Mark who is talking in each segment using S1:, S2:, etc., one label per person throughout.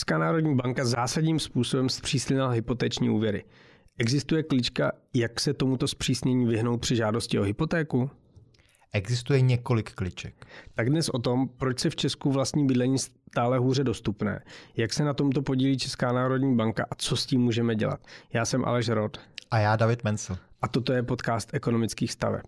S1: Česká národní banka zásadním způsobem zpřísnila hypotéční úvěry. Existuje klíčka, jak se tomuto zpřísnění vyhnout při žádosti o hypotéku?
S2: Existuje několik kliček.
S1: Tak dnes o tom, proč se v Česku vlastní bydlení stále hůře dostupné, jak se na tomto podílí Česká národní banka a co s tím můžeme dělat. Já jsem Aleš Rod.
S2: A já David Mencel.
S1: A toto je podcast ekonomických staveb.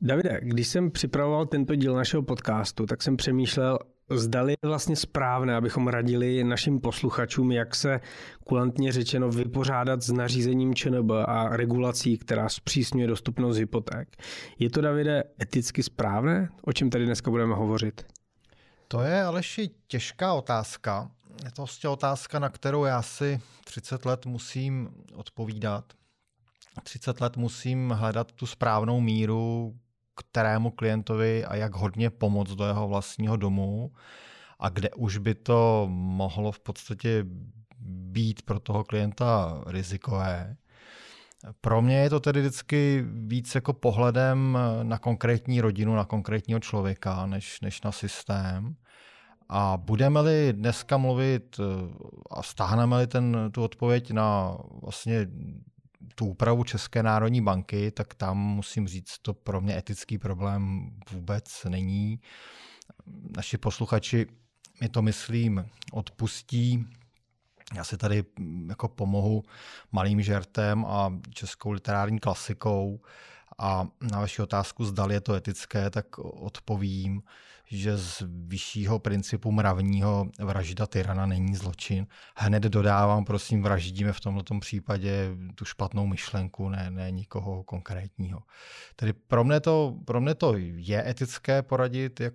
S1: Davide, když jsem připravoval tento díl našeho podcastu, tak jsem přemýšlel, zdali je vlastně správné, abychom radili našim posluchačům, jak se kulantně řečeno vypořádat s nařízením ČNB a regulací, která zpřísňuje dostupnost hypoték. Je to, Davide, eticky správné? O čem tady dneska budeme hovořit?
S2: To je Aleši těžká otázka. Je to vlastně otázka, na kterou já si 30 let musím odpovídat. 30 let musím hledat tu správnou míru, kterému klientovi a jak hodně pomoct do jeho vlastního domu a kde už by to mohlo v podstatě být pro toho klienta rizikové. Pro mě je to tedy vždycky víc jako pohledem na konkrétní rodinu, na konkrétního člověka, než, než na systém. A budeme-li dneska mluvit a stáhneme-li ten, tu odpověď na vlastně tu úpravu České národní banky, tak tam musím říct, to pro mě etický problém vůbec není. Naši posluchači mi to, myslím, odpustí. Já si tady jako pomohu malým žertem a českou literární klasikou. A na vaši otázku, zdali je to etické, tak odpovím, že z vyššího principu mravního vražda tyrana není zločin. Hned dodávám, prosím, vraždíme v tomto případě tu špatnou myšlenku, ne, ne nikoho konkrétního. Tedy pro mě to, pro mě to je etické poradit, jak,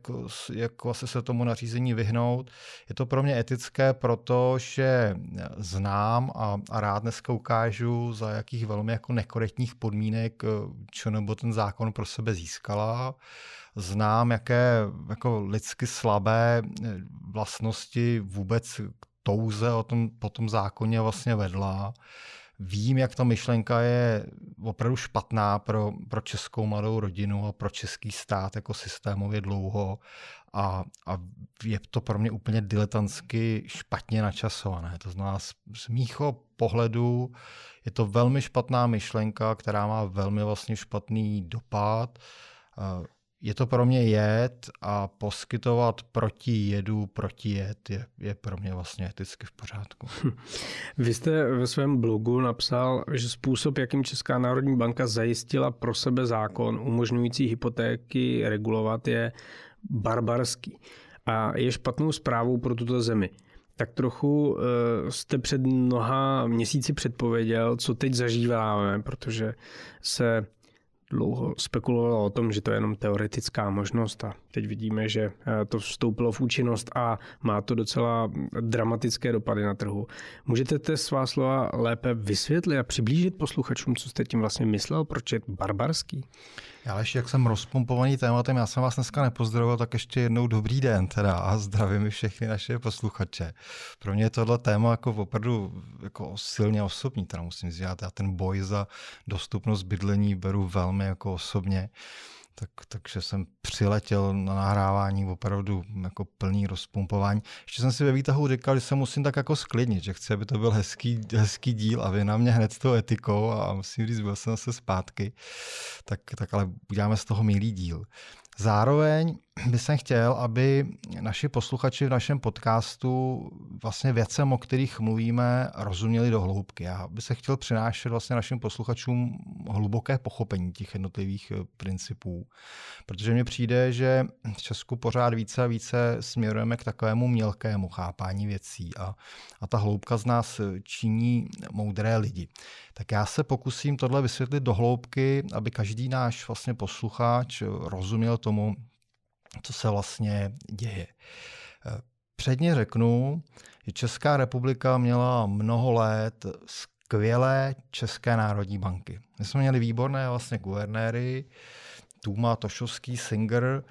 S2: jak vlastně se tomu nařízení vyhnout. Je to pro mě etické, protože znám a, a rád dneska ukážu, za jakých velmi jako nekorektních podmínek čo nebo ten zákon pro sebe získala znám, jaké jako lidsky slabé eh, vlastnosti vůbec touze o tom, po tom zákoně vlastně vedla. Vím, jak ta myšlenka je opravdu špatná pro, pro českou mladou rodinu a pro český stát jako systémově dlouho a, a je to pro mě úplně diletantsky špatně načasované. To znamená, z, z mýho pohledu je to velmi špatná myšlenka, která má velmi vlastně špatný dopad. Je to pro mě jed a poskytovat proti jedu proti jed je, je pro mě vlastně eticky v pořádku.
S1: Vy jste ve svém blogu napsal, že způsob, jakým Česká národní banka zajistila pro sebe zákon umožňující hypotéky regulovat, je barbarský a je špatnou zprávou pro tuto zemi. Tak trochu eh, jste před mnoha měsíci předpověděl, co teď zažíváme, protože se dlouho spekulovalo o tom, že to je jenom teoretická možnost a teď vidíme, že eh, to vstoupilo v účinnost a má to docela dramatické dopady na trhu. Můžete te svá slova lépe vysvětlit a přiblížit posluchačům, co jste tím vlastně myslel, proč je barbarský?
S2: Já ještě, jak jsem rozpompovaný tématem, já jsem vás dneska nepozdravil, tak ještě jednou dobrý den teda a zdravím všechny naše posluchače. Pro mě je tohle téma jako opravdu jako silně osobní, teda musím říct, já ten boj za dostupnost bydlení beru velmi jako osobně tak, takže jsem přiletěl na nahrávání opravdu jako plný rozpumpování. Ještě jsem si ve výtahu říkal, že se musím tak jako sklidnit, že chci, aby to byl hezký, hezký díl a vy na mě hned s tou etikou a musím říct, byl jsem zase zpátky, tak, tak ale uděláme z toho milý díl. Zároveň bych chtěl, aby naši posluchači v našem podcastu vlastně věcem, o kterých mluvíme, rozuměli do hloubky. Já bych se chtěl přinášet vlastně našim posluchačům hluboké pochopení těch jednotlivých eh, principů, protože mně přijde, že v Česku pořád více a více směrujeme k takovému mělkému chápání věcí a, a ta hloubka z nás činí moudré lidi. Tak já se pokusím tohle vysvětlit do hloubky, aby každý náš vlastně posluchač rozuměl tomu, co se vlastně děje. Předně řeknu, že Česká republika měla mnoho let skvělé České národní banky. My jsme měli výborné vlastně guvernéry, Tuma, Tošovský, Singer.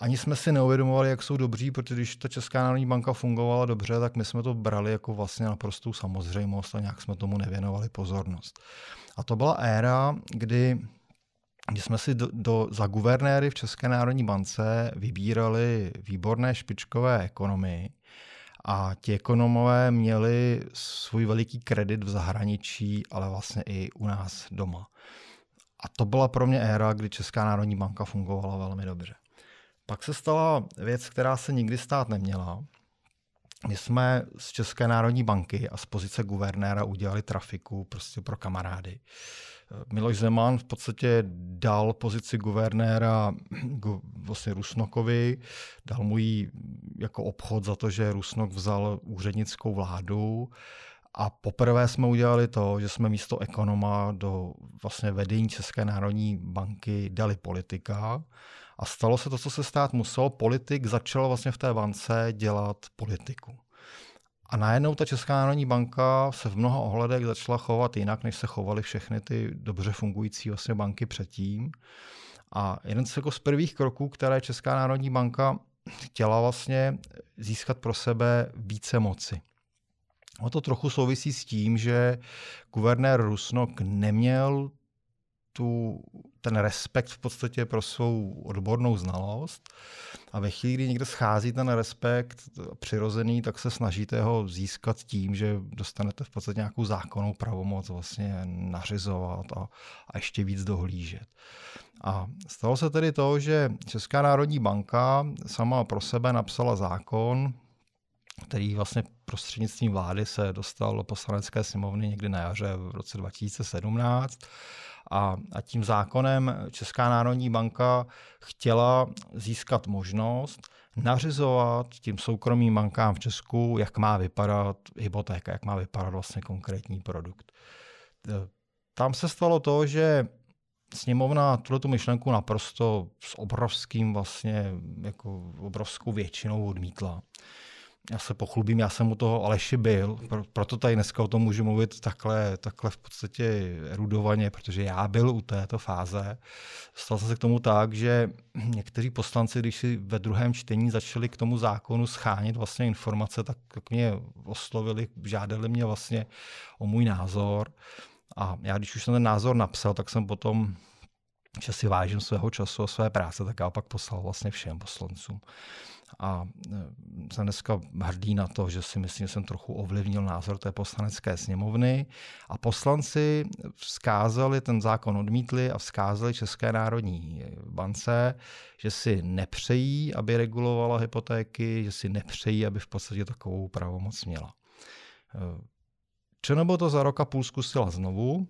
S2: Ani jsme si neuvědomovali, jak jsou dobří, protože když ta Česká národní banka fungovala dobře, tak my jsme to brali jako vlastně naprostou samozřejmost a nějak jsme tomu nevěnovali pozornost. A to byla éra, kdy kdy jsme si do, do, za guvernéry v České národní bance vybírali výborné špičkové ekonomy A ti ekonomové měli svůj veliký kredit v zahraničí, ale vlastně i u nás doma. A to byla pro mě éra, kdy Česká národní banka fungovala velmi dobře. Pak se stala věc, která se nikdy stát neměla. My jsme z České národní banky a z pozice guvernéra udělali trafiku prostě pro kamarády. Miloš Zeman v podstatě dal pozici guvernéra vlastně Rusnokovi, dal mu ji jako obchod za to, že Rusnok vzal úřednickou vládu a poprvé jsme udělali to, že jsme místo ekonoma do vlastně vedení České národní banky dali politika a stalo se to, co se stát muselo. Politik začal vlastně v té bance dělat politiku. A najednou ta Česká národní banka se v mnoha ohledech začala chovat jinak, než se chovaly všechny ty dobře fungující vlastně banky předtím. A jeden z, jako z prvých kroků, které Česká národní banka chtěla vlastně získat pro sebe více moci. O to trochu souvisí s tím, že guvernér Rusnok neměl tu, ten respekt v podstatě pro svou odbornou znalost. A ve chvíli, kdy někde schází ten respekt přirozený, tak se snažíte ho získat tím, že dostanete v podstatě nějakou zákonnou pravomoc vlastně nařizovat a, a ještě víc dohlížet. A stalo se tedy to, že Česká národní banka sama pro sebe napsala zákon, který vlastně prostřednictvím vlády se dostal do poslanecké sněmovny někdy na jaře v roce 2017. A, a tím zákonem Česká národní banka chtěla získat možnost nařizovat tím soukromým bankám v Česku, jak má vypadat hypotéka, jak má vypadat vlastně konkrétní produkt. Tam se stalo to, že sněmovna tuto myšlenku naprosto s obrovským vlastně, jako obrovskou většinou odmítla já se pochlubím, já jsem u toho Aleši byl, proto tady dneska o tom můžu mluvit takhle, takhle v podstatě erudovaně, protože já byl u této fáze. Stal jsem se k tomu tak, že někteří poslanci, když si ve druhém čtení začali k tomu zákonu schánit vlastně informace, tak, tak mě oslovili, žádali mě vlastně o můj názor. A já, když už jsem ten názor napsal, tak jsem potom že si vážím svého času a své práce, tak já pak poslal vlastně všem poslancům. A e, jsem dneska hrdý na to, že si myslím, že jsem trochu ovlivnil názor té poslanecké sněmovny. A poslanci vzkázali, ten zákon odmítli a vzkázali České národní bance, že si nepřejí, aby regulovala hypotéky, že si nepřejí, aby v podstatě takovou pravomoc měla. E, Čenobo to za rok a půl zkusila znovu,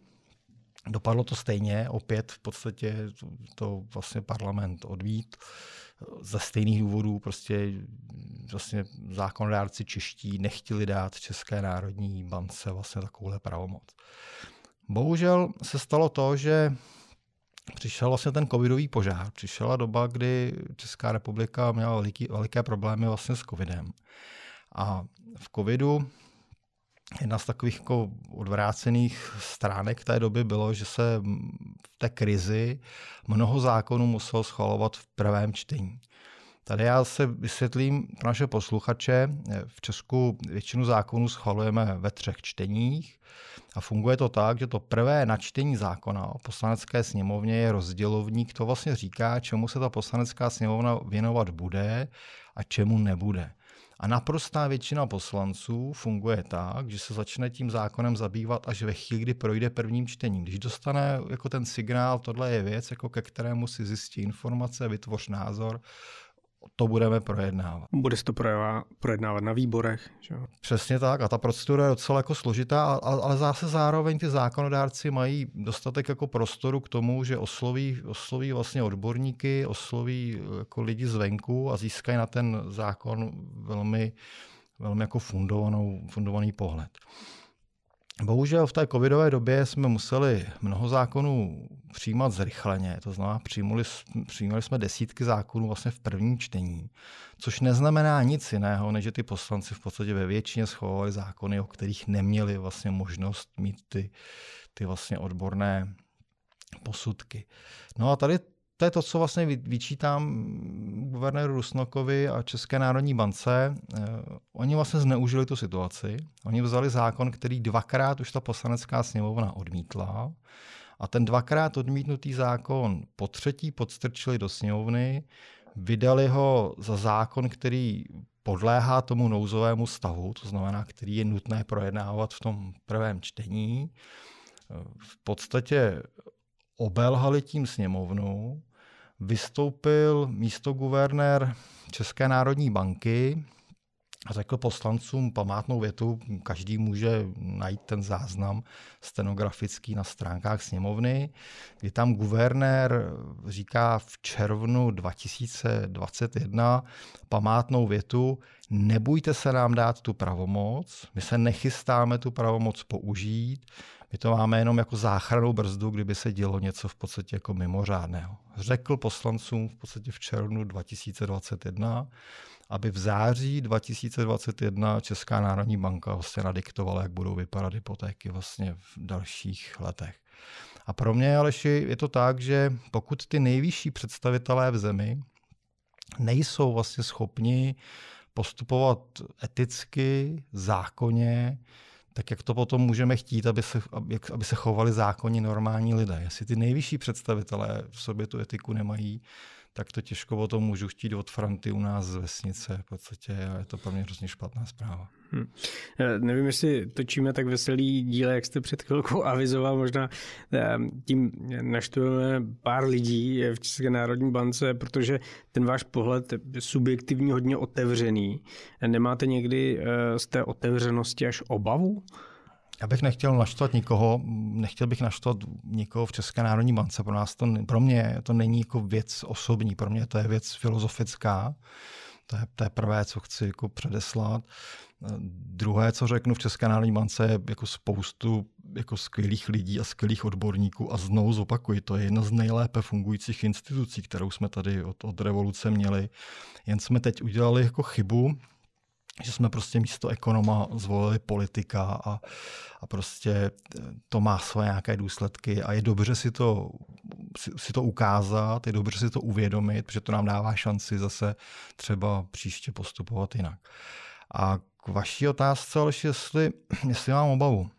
S2: Dopadlo to stejně, opět v podstatě to vlastně parlament odvít ze stejných důvodů prostě vlastně zákonodárci čeští nechtěli dát České národní bance vlastně takovouhle pravomoc. Bohužel se stalo to, že přišel vlastně ten covidový požár. Přišla doba, kdy Česká republika měla veliký, veliké problémy vlastně s covidem. A v covidu jedna z takových jako odvrácených stránek té doby bylo, že se v té krizi mnoho zákonů muselo schvalovat v prvém čtení. Tady já se vysvětlím pro naše posluchače. V Česku většinu zákonů schvalujeme ve třech čteních a funguje to tak, že to prvé načtení zákona o poslanecké sněmovně je rozdělovník. To vlastně říká, čemu se ta poslanecká sněmovna věnovat bude a čemu nebude. A naprostá většina poslanců funguje tak, že se začne tím zákonem zabývat až ve chvíli, kdy projde prvním čtením. Když dostane jako ten signál, tohle je věc, jako ke kterému si zjistí informace, vytvoř názor, to budeme projednávat.
S1: Bude se to projednávat na výborech. Že?
S2: Přesně tak a ta procedura je docela jako složitá, ale zase zároveň ty zákonodárci mají dostatek jako prostoru k tomu, že osloví, osloví vlastně odborníky, osloví jako lidi zvenku a získají na ten zákon velmi, velmi jako fundovanou, fundovaný pohled. Bohužel v té covidové době jsme museli mnoho zákonů přijímat zrychleně, to znamená přijmuli, přijímali jsme desítky zákonů vlastně v prvním čtení, což neznamená nic jiného, než že ty poslanci v podstatě ve většině schovali zákony, o kterých neměli vlastně možnost mít ty, ty vlastně odborné posudky. No a tady to je to, co vlastně vyčítám guvernéru Rusnokovi a České národní bance. Eh, oni vlastně zneužili tu situaci. Oni vzali zákon, který dvakrát už ta poslanecká sněmovna odmítla. A ten dvakrát odmítnutý zákon po třetí podstrčili do sněmovny, vydali ho za zákon, který podléhá tomu nouzovému stavu, to znamená, který je nutné projednávat v tom prvém čtení. V podstatě obelhali tím sněmovnu, vystoupil místo guvernér České národní banky, řekl poslancům památnou větu, každý může najít ten záznam stenografický na stránkách sněmovny, kdy tam guvernér říká v červnu 2021 památnou větu, nebojte se nám dát tu pravomoc, my se nechystáme tu pravomoc použít, my to máme jenom jako záchranou brzdu, kdyby se dělo něco v podstatě jako mimořádného. Řekl poslancům v podstatě v červnu 2021, aby v září 2021 Česká národní banka vlastně nadiktovala, jak budou vypadat hypotéky vlastně v dalších letech. A pro mě, Aleši, je to tak, že pokud ty nejvyšší představitelé v zemi nejsou vlastně schopni postupovat eticky, zákonně, tak jak to potom můžeme chtít, aby se, aby, aby se chovali zákonní normální lidé. Jestli ty nejvyšší představitelé v sobě tu etiku nemají, tak to těžko o tom můžu chtít od Franty u nás z vesnice. V podstatě je to pro mě hrozně špatná zpráva. Hmm.
S1: Nevím, jestli točíme tak veselý díle, jak jste před chvilkou avizoval, možná ehm, tím naštujeme pár lidí v České národní bance, protože ten váš pohled je subjektivní hodně otevřený. Nemáte někdy eh, z té otevřenosti až obavu?
S2: Já bych nechtěl naštvat nikoho, nechtěl bych naštvat nikoho v České národní bance. Pro nás to, pro mě to není jako věc osobní, pro mě to je věc filozofická. To je, to je prvé, co chci jako předeslat. Druhé, co řeknu v České národní bance, je jako spoustu jako skvělých lidí a skvělých odborníků a znovu zopakuji, to je jedna z nejlépe fungujících institucí, kterou jsme tady od, od revoluce měli. Jen jsme teď udělali jako chybu, že jsme prostě místo ekonoma zvolili politika a, a prostě to má své nějaké důsledky a je dobře si to, si, si to ukázat, je dobře si to uvědomit, protože to nám dává šanci zase třeba příště postupovat jinak. A k vaší otázce, ale jestli, jestli mám obavu.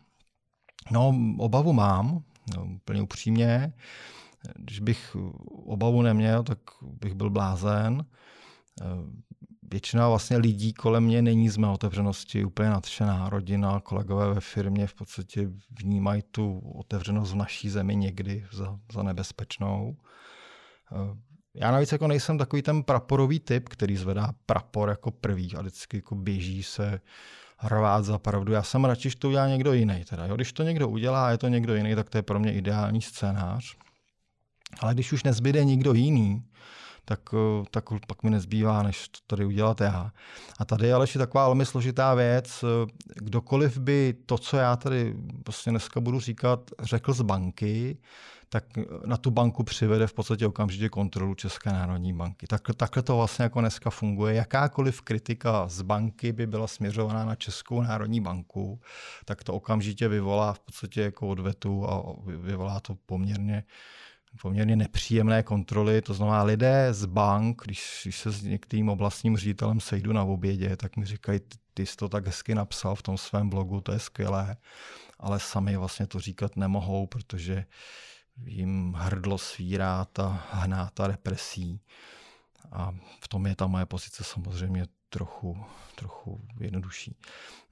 S2: No, obavu mám, no, úplně upřímně. Když bych obavu neměl, tak bych byl blázen většina vlastně lidí kolem mě není z mé otevřenosti úplně nadšená. Rodina, kolegové ve firmě v podstatě vnímají tu otevřenost v naší zemi někdy za, za nebezpečnou. Eh, já navíc jako nejsem takový ten praporový typ, který zvedá prapor jako prvý a vždycky jako běží se hrvát za pravdu. Já jsem radši, že to udělá někdo jiný. Teda, jo? Když to někdo udělá a je to někdo jiný, tak to je pro mě ideální scénář. Ale když už nezbyde nikdo jiný, tak, eh, tak pak mi nezbývá, než to tady udělat já. A tady je ale ještě taková velmi složitá věc. Eh, kdokoliv by to, co já tady vlastně dneska budu říkat, řekl z banky, tak na tu banku přivede v podstatě okamžitě kontrolu České národní banky. Tak, takhle to vlastně jako dneska funguje. Jakákoliv kritika z banky by byla směřovaná na Českou národní banku, tak to okamžitě vyvolá v podstatě jako odvetu a vyvolá to poměrně poměrně nepříjemné kontroly. To znamená, lidé z bank, když, když se s některým oblastním ředitelem sejdu na obědě, tak mi říkají, ty, jsi to tak hezky napsal v tom svém blogu, to je skvělé, ale sami vlastně to říkat nemohou, protože jim hrdlo svírá ta hnáta represí. A v tom je ta moje pozice samozřejmě trochu, trochu jednodušší.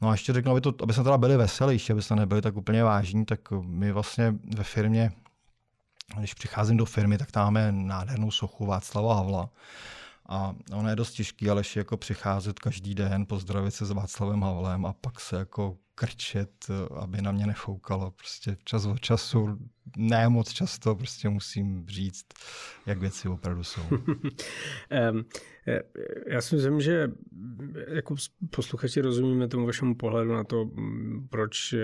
S2: No a ještě řeknu, aby, to, aby jsme teda byli veselější, aby jsme nebyli tak úplně vážní, tak my vlastně ve firmě když přicházím do firmy, tak tam máme nádhernou sochu Václava Havla. A ono je dost těžký, ale jako přicházet každý den, pozdravit se s Václavem Havlem a pak se jako krčet, aby na mě nefoukalo. Prostě čas od času, ne moc často, prostě musím říct, jak věci opravdu jsou.
S1: E, já si myslím, že jako posluchači rozumíme tomu vašemu pohledu na to, proč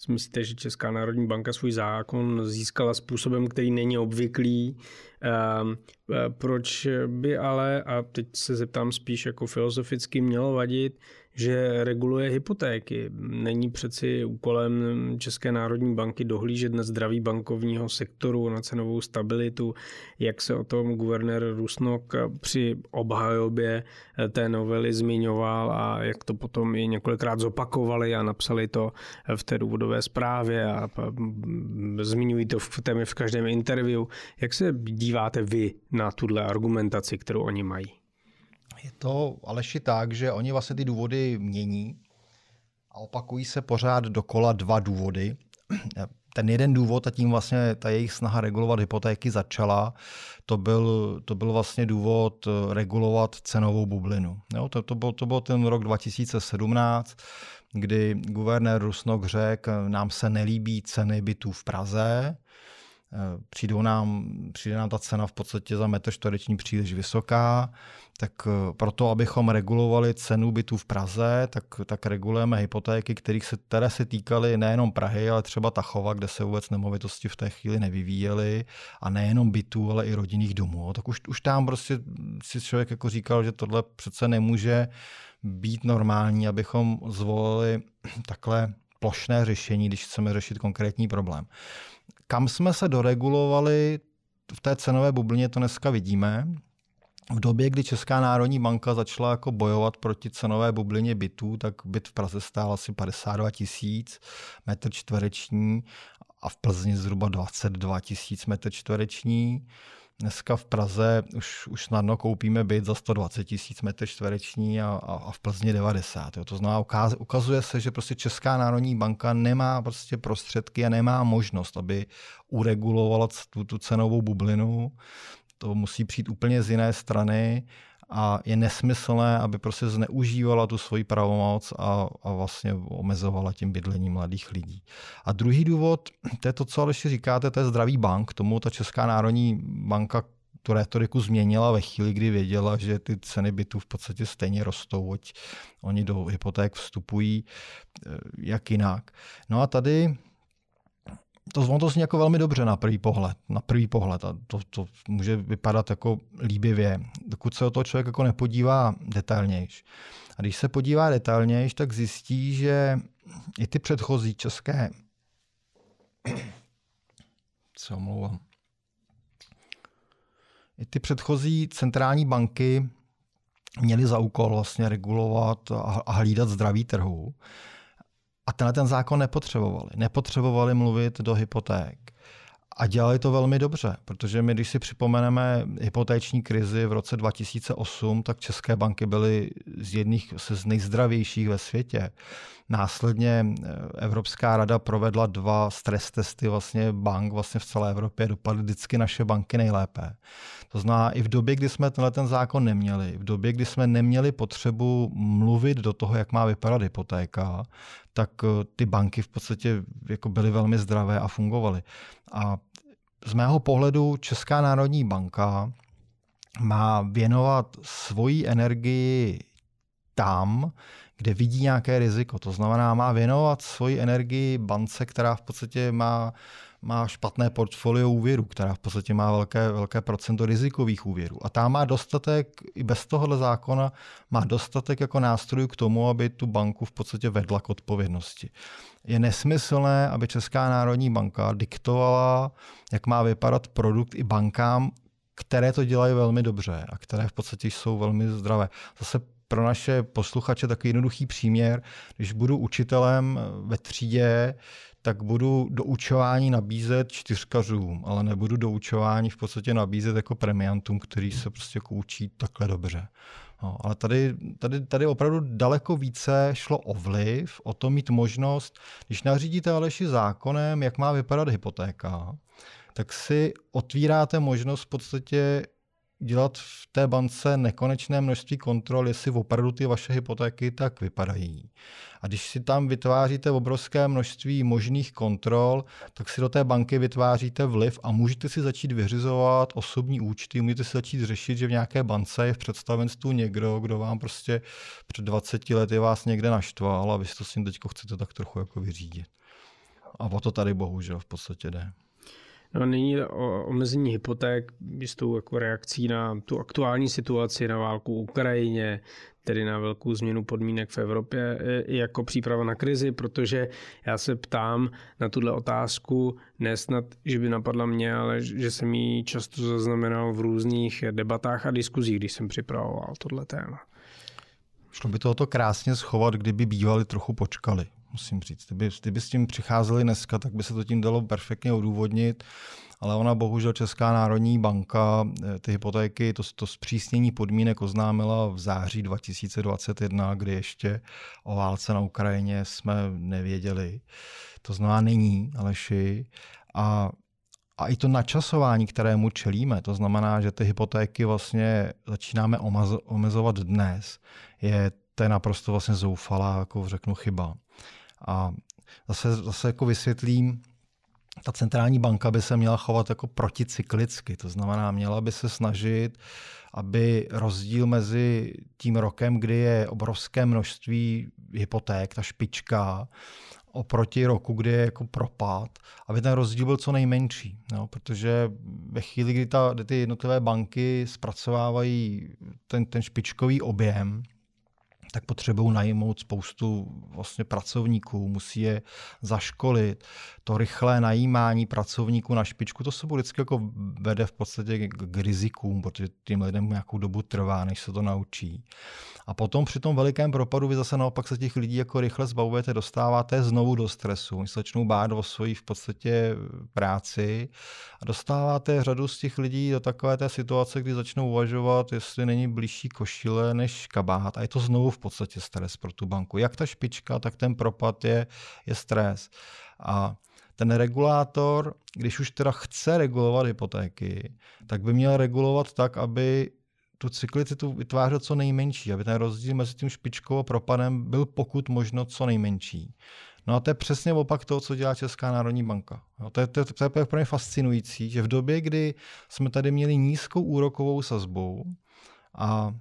S1: si myslíte, že Česká národní banka svůj zákon získala způsobem, který není obvyklý? Ehm, e, proč by ale, a teď se zeptám spíš jako filozoficky, mělo vadit, že reguluje hypotéky. Není přeci úkolem České národní banky dohlížet na zdraví bankovního sektoru, na cenovou stabilitu, jak se o tom guvernér Rusnok při obhajobě té novely zmiňoval a jak to potom i několikrát zopakovali a napsali to v té důvodové zprávě a zmiňují to v témě v každém interview. Jak se díváte vy na tuhle argumentaci, kterou oni mají?
S2: Je to Aleši tak, že oni vlastně ty důvody mění a opakují se pořád dokola dva důvody. Ten jeden důvod a tím vlastně ta jejich snaha regulovat hypotéky začala, to byl, to byl vlastně důvod regulovat cenovou bublinu. Jo, to, to, byl, to byl ten rok 2017, kdy guvernér Rusnok řekl, nám se nelíbí ceny bytů v Praze, přijdou nám, přijde nám ta cena v podstatě za metr čtvereční příliš vysoká, tak eh, proto, abychom regulovali cenu bytů v Praze, tak, tak regulujeme hypotéky, kterých se, které se týkaly nejenom Prahy, ale třeba Tachova, kde se vůbec nemovitosti v té chvíli nevyvíjely a nejenom bytů, ale i rodinných domů. Tak už, už tam prostě si člověk jako říkal, že tohle přece nemůže být normální, abychom zvolili takhle plošné řešení, když chceme řešit konkrétní problém. Kam jsme se doregulovali v té cenové bublině, to dneska vidíme. V době, kdy Česká národní banka začala jako bojovat proti cenové bublině bytů, tak byt v Praze stál asi 52 tisíc metr čtvereční a v Plzni zhruba 22 tisíc metr čtvereční. Dneska v Praze už, už snadno koupíme byt za 120 tisíc metr čtvereční a, a, a v Plzni 90. Jo. To znamená, ukazuje se, že prostě Česká národní banka nemá prostě prostředky a nemá možnost, aby uregulovala tu, tu cenovou bublinu. To musí přijít úplně z jiné strany a je nesmyslné, aby prostě zneužívala tu svoji pravomoc a, a vlastně omezovala tím bydlení mladých lidí. A druhý důvod, to je to, co Aleši říkáte, to je zdravý bank. Tomu ta Česká národní banka tu retoriku změnila ve chvíli, kdy věděla, že ty ceny bytů v podstatě stejně rostou, ať oni do hypoték vstupují eh, jak jinak. No a tady to, on to zní jako velmi dobře na první pohled. Na první pohled. A to, to může vypadat jako líbivě, dokud se o to člověk jako nepodívá detailnějš. A když se podívá detailnějš, tak zjistí, že i ty předchozí české co omlouvám. I ty předchozí centrální banky měly za úkol vlastně regulovat a hlídat zdraví trhu. A tenhle ten zákon nepotřebovali. Nepotřebovali mluvit do hypoték. A dělali to velmi dobře, protože my, když si připomeneme hypotéční krizi v roce 2008, tak české banky byly z jedných z nejzdravějších ve světě. Následně eh, Evropská rada provedla dva stres testy vlastně bank vlastně v celé Evropě. Dopadly vždycky naše banky nejlépe. To znamená, i v době, kdy jsme tenhle ten zákon neměli, v době, kdy jsme neměli potřebu mluvit do toho, jak má vypadat hypotéka, tak eh, ty banky v podstatě jako byly velmi zdravé a fungovaly. A z mého pohledu Česká národní banka má věnovat svoji energii tam, kde vidí nějaké riziko. To znamená, má věnovat svoji energii bance, která v podstatě má má špatné portfolio úvěru, která v podstatě má velké, velké procento rizikových úvěrů. A ta má dostatek, i bez tohohle zákona, má dostatek jako nástrojů k tomu, aby tu banku v podstatě vedla k odpovědnosti. Je nesmyslné, aby Česká národní banka diktovala, jak má vypadat produkt i bankám, které to dělají velmi dobře a které v podstatě jsou velmi zdravé. Zase pro naše posluchače takový jednoduchý příměr, když budu učitelem ve třídě, tak budu do učování nabízet čtyřkařům, ale nebudu do učování v podstatě nabízet jako premiantům, který se prostě jako učí takhle dobře. No, ale tady, tady, tady opravdu daleko více šlo o vliv, o to mít možnost, když nařídíte Aleši zákonem, jak má vypadat hypotéka, tak si otvíráte možnost v podstatě dělat v té bance nekonečné množství kontrol, jestli opravdu ty vaše hypotéky tak vypadají. A když si tam vytváříte obrovské množství možných kontrol, tak si do té banky vytváříte vliv a můžete si začít vyřizovat osobní účty, můžete si začít řešit, že v nějaké bance je v představenstvu někdo, kdo vám prostě před 20 lety vás někde naštval a vy si to s ním teď chcete tak trochu jako vyřídit. A o to tady bohužel v podstatě jde.
S1: No, nyní o omezení hypoték jistou jako reakcí na tu aktuální situaci na válku v Ukrajině, tedy na velkou změnu podmínek v Evropě i jako příprava na krizi, protože já se ptám na tuhle otázku, ne snad, že by napadla mě, ale že jsem ji často zaznamenal v různých debatách a diskuzích, když jsem připravoval tohle téma.
S2: Šlo by to krásně schovat, kdyby bývali trochu počkali. Musím říct. Kdyby, kdyby s tím přicházeli dneska, tak by se to tím dalo perfektně odůvodnit, ale ona bohužel Česká národní banka eh, ty hypotéky, to, to zpřísnění podmínek oznámila v září 2021, kdy ještě o válce na Ukrajině jsme nevěděli. To znamená není, Aleši. A a i to načasování, kterému čelíme, to znamená, že ty hypotéky vlastně začínáme omezovat dnes, je to je naprosto vlastně zoufalá, jako řeknu, chyba. A zase, zase jako vysvětlím, ta centrální banka by se měla chovat jako proticyklicky, to znamená, měla by se snažit, aby rozdíl mezi tím rokem, kdy je obrovské množství hypoték, ta špička, oproti roku, kdy je jako propad, aby ten rozdíl byl co nejmenší. No, protože ve chvíli, kdy, ta, kdy ty jednotlivé banky zpracovávají ten, ten špičkový objem, tak potřebují najmout spoustu vlastně pracovníků, musí je zaškolit. To rychlé najímání pracovníků na špičku, to se vždycky jako vede v podstatě k rizikům, protože tím lidem nějakou dobu trvá, než se to naučí. A potom při tom velikém propadu vy zase naopak se těch lidí jako rychle zbavujete, dostáváte znovu do stresu. Oni se začnou bát o svoji v podstatě práci a dostáváte řadu z těch lidí do takové té situace, kdy začnou uvažovat, jestli není blížší košile než kabát. A je to znovu v podstatě stres pro tu banku. Jak ta špička, tak ten propad je, je stres. A ten regulátor, když už teda chce regulovat hypotéky, tak by měl regulovat tak, aby tu cyklicitu vytvářel co nejmenší, aby ten rozdíl mezi tím špičkou a propadem byl pokud možno co nejmenší. No a to je přesně opak toho, co dělá Česká národní banka. No, to, je, to, to je pro mě fascinující, že v době, kdy jsme tady měli nízkou úrokovou sazbu a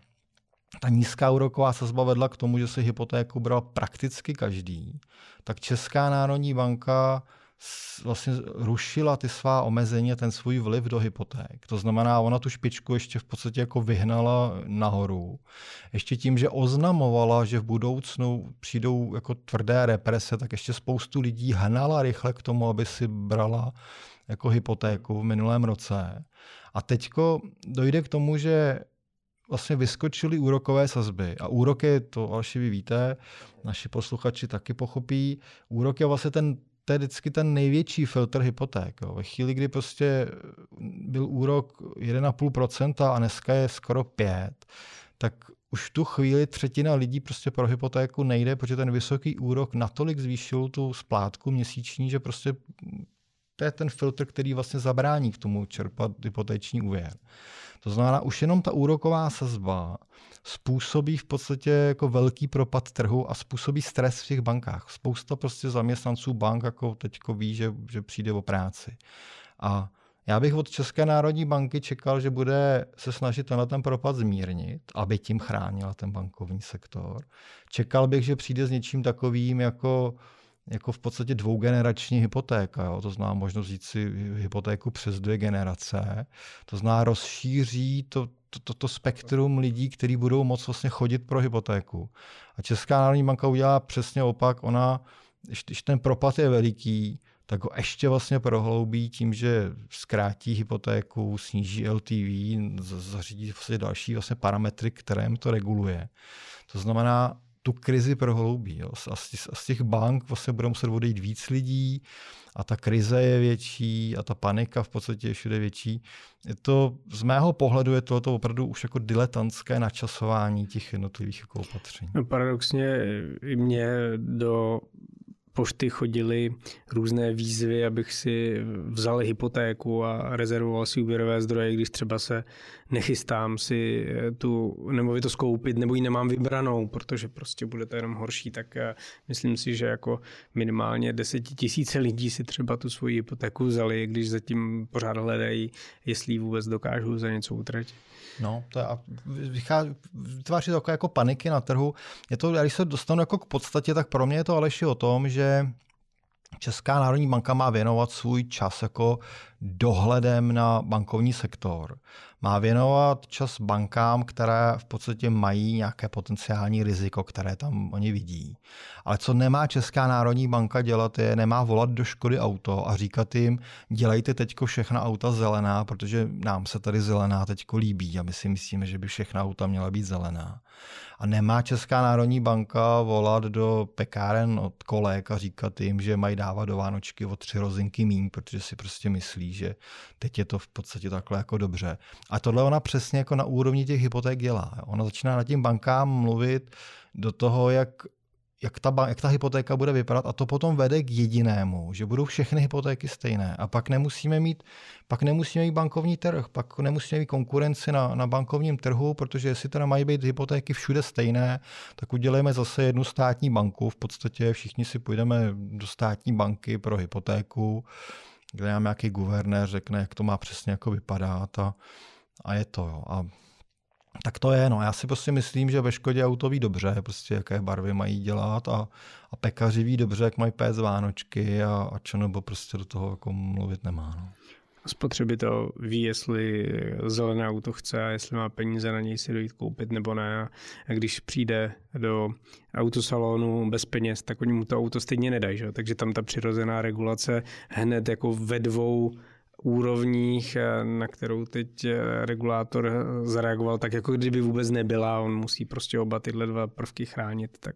S2: ta nízká úroková sazba vedla k tomu, že si hypotéku bral prakticky každý, tak Česká národní banka vlastně rušila ty svá omezení ten svůj vliv do hypoték. To znamená, ona tu špičku ještě v podstatě jako vyhnala nahoru. Ještě tím, že oznamovala, že v budoucnu přijdou jako tvrdé represe, tak ještě spoustu lidí hnala rychle k tomu, aby si brala jako hypotéku v minulém roce. A teďko dojde k tomu, že vlastně vyskočily úrokové sazby. A úrok je, to Alši vy víte, naši posluchači taky pochopí, úrok je vlastně ten to je vždycky ten největší filtr hypoték. Jo. Ve chvíli, kdy prostě byl úrok 1,5% a dneska je skoro 5%, tak už v tu chvíli třetina lidí prostě pro hypotéku nejde, protože ten vysoký úrok natolik zvýšil tu splátku měsíční, že prostě to je ten filtr, který vlastně zabrání k tomu čerpat hypotéční úvěr. To znamená, už jenom ta úroková sazba způsobí v podstatě jako velký propad trhu a způsobí stres v těch bankách. Spousta prostě zaměstnanců bank jako teďko ví, že, že přijde o práci. A já bych od České národní banky čekal, že bude se snažit tenhle ten propad zmírnit, aby tím chránila ten bankovní sektor. Čekal bych, že přijde s něčím takovým jako jako v podstatě dvougenerační hypotéka. Jo? To znamená možnost říct si hypotéku přes dvě generace. To znamená rozšíří to, to, to, to spektrum lidí, kteří budou moct vlastně chodit pro hypotéku. A Česká národní banka udělá přesně opak. Ona, když ten propad je veliký, tak ho ještě vlastně prohloubí tím, že zkrátí hypotéku, sníží LTV, zařídí vlastně další vlastně parametry, které to reguluje. To znamená, tu krizi prohloubí. Jo. A, z, z těch bank vlastně budou muset odejít víc lidí a ta krize je větší a ta panika v podstatě je všude větší. Je to, z mého pohledu je to opravdu už jako diletantské načasování těch jednotlivých jako opatření.
S1: No, paradoxně i mě do pošty chodily různé výzvy, abych si vzal hypotéku a rezervoval si úvěrové zdroje, když třeba se nechystám si eh, tu nemovitost koupit nebo ji nemám vybranou, protože prostě bude to jenom horší, tak eh, myslím si, že jako minimálně desetitisíce lidí si třeba tu svoji hypotéku vzali, když zatím pořád hledají, jestli ji vůbec dokážou za něco utratit.
S2: No, to je, a vychází, vytváří takové jako paniky na trhu. Je to, když se dostanu jako k podstatě, tak pro mě je to Aleši o tom, že Česká národní banka má věnovat svůj čas jako dohledem na bankovní sektor. Má věnovat čas bankám, které v podstatě mají nějaké potenciální riziko, které tam oni vidí. Ale co nemá Česká národní banka dělat, je nemá volat do Škody auto a říkat jim, dělejte teďko všechna auta zelená, protože nám se tady zelená teďko líbí a my si myslíme, že by všechna auta měla být zelená. A nemá Česká národní banka volat do pekáren od kolek a říkat jim, že mají dávat do Vánočky o tři rozinky míň, protože si prostě myslí, že teď je to v podstatě takhle jako dobře. A tohle ona přesně jako na úrovni těch hypoték dělá. Ona začíná nad tím bankám mluvit do toho, jak jak ta, jak ta hypotéka bude vypadat a to potom vede k jedinému, že budou všechny hypotéky stejné a pak nemusíme mít, pak nemusíme mít bankovní trh, pak nemusíme mít konkurenci na, na bankovním trhu, protože jestli teda mají být hypotéky všude stejné, tak udělejme zase jednu státní banku, v podstatě všichni si půjdeme do státní banky pro hypotéku, kde nám nějaký guvernér řekne, jak to má přesně jako vypadat a, a je to. Jo. A tak to je, no. Já si prostě myslím, že ve Škodě auto ví dobře, prostě jaké barvy mají dělat a, a pekaři ví dobře, jak mají pést Vánočky a, a čo nebo prostě do toho jako mluvit nemá. No.
S1: Spotřebitel ví, jestli zelené auto chce a jestli má peníze na něj si dojít koupit nebo ne. A když přijde do autosalonu bez peněz, tak oni mu to auto stejně nedají. Že? Takže tam ta přirozená regulace hned jako ve dvou úrovních, eh, na kterou teď eh, regulátor eh, zareagoval, tak jako kdyby vůbec nebyla, on musí prostě oba tyhle dva prvky chránit, tak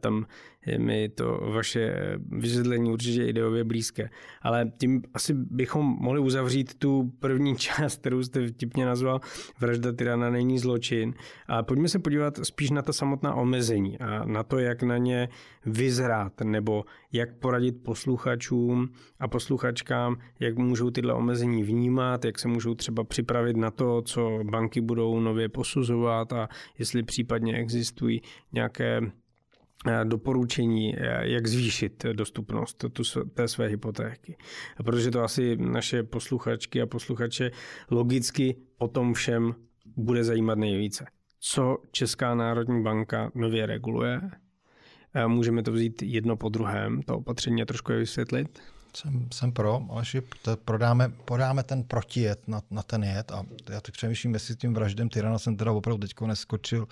S1: tam je mi to vaše vysvětlení určitě ideově blízké. Ale tím asi bychom mohli uzavřít tu první část, kterou jste vtipně nazval Vražda tyrana není zločin. A pojďme se podívat spíš na ta samotná omezení a na to, jak na ně vyzrát, nebo jak poradit posluchačům a posluchačkám, jak můžou tyhle omezení vnímat, jak se můžou třeba připravit na to, co banky budou nově posuzovat a jestli případně existují nějaké doporučení, eh, jak zvýšit dostupnost té své hypotéky. Protože to asi naše posluchačky a posluchače logicky o tom všem bude zajímat nejvíce. Co Česká národní banka nově reguluje? Eh, můžeme to vzít jedno po druhém, to opatření trošku je vysvětlit?
S2: Jsem, jsem pro, ale že prodáme, podáme ten protijet na, na ten jed a já teď přemýšlím, jestli tím vraždem tyrana jsem teda opravdu teďko neskočil,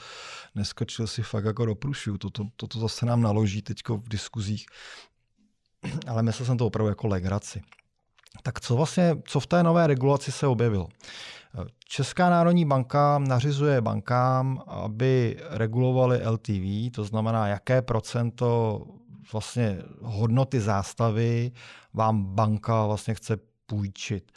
S2: neskočil si fakt jako do průšu. Toto, toto zase nám naloží teďko v diskuzích, ale myslel jsem to opravdu jako legraci. Tak co vlastně, co v té nové regulaci se objevilo? Česká národní banka nařizuje bankám, aby regulovali LTV, to znamená, jaké procento vlastně hodnoty zástavy vám banka vlastně chce půjčit.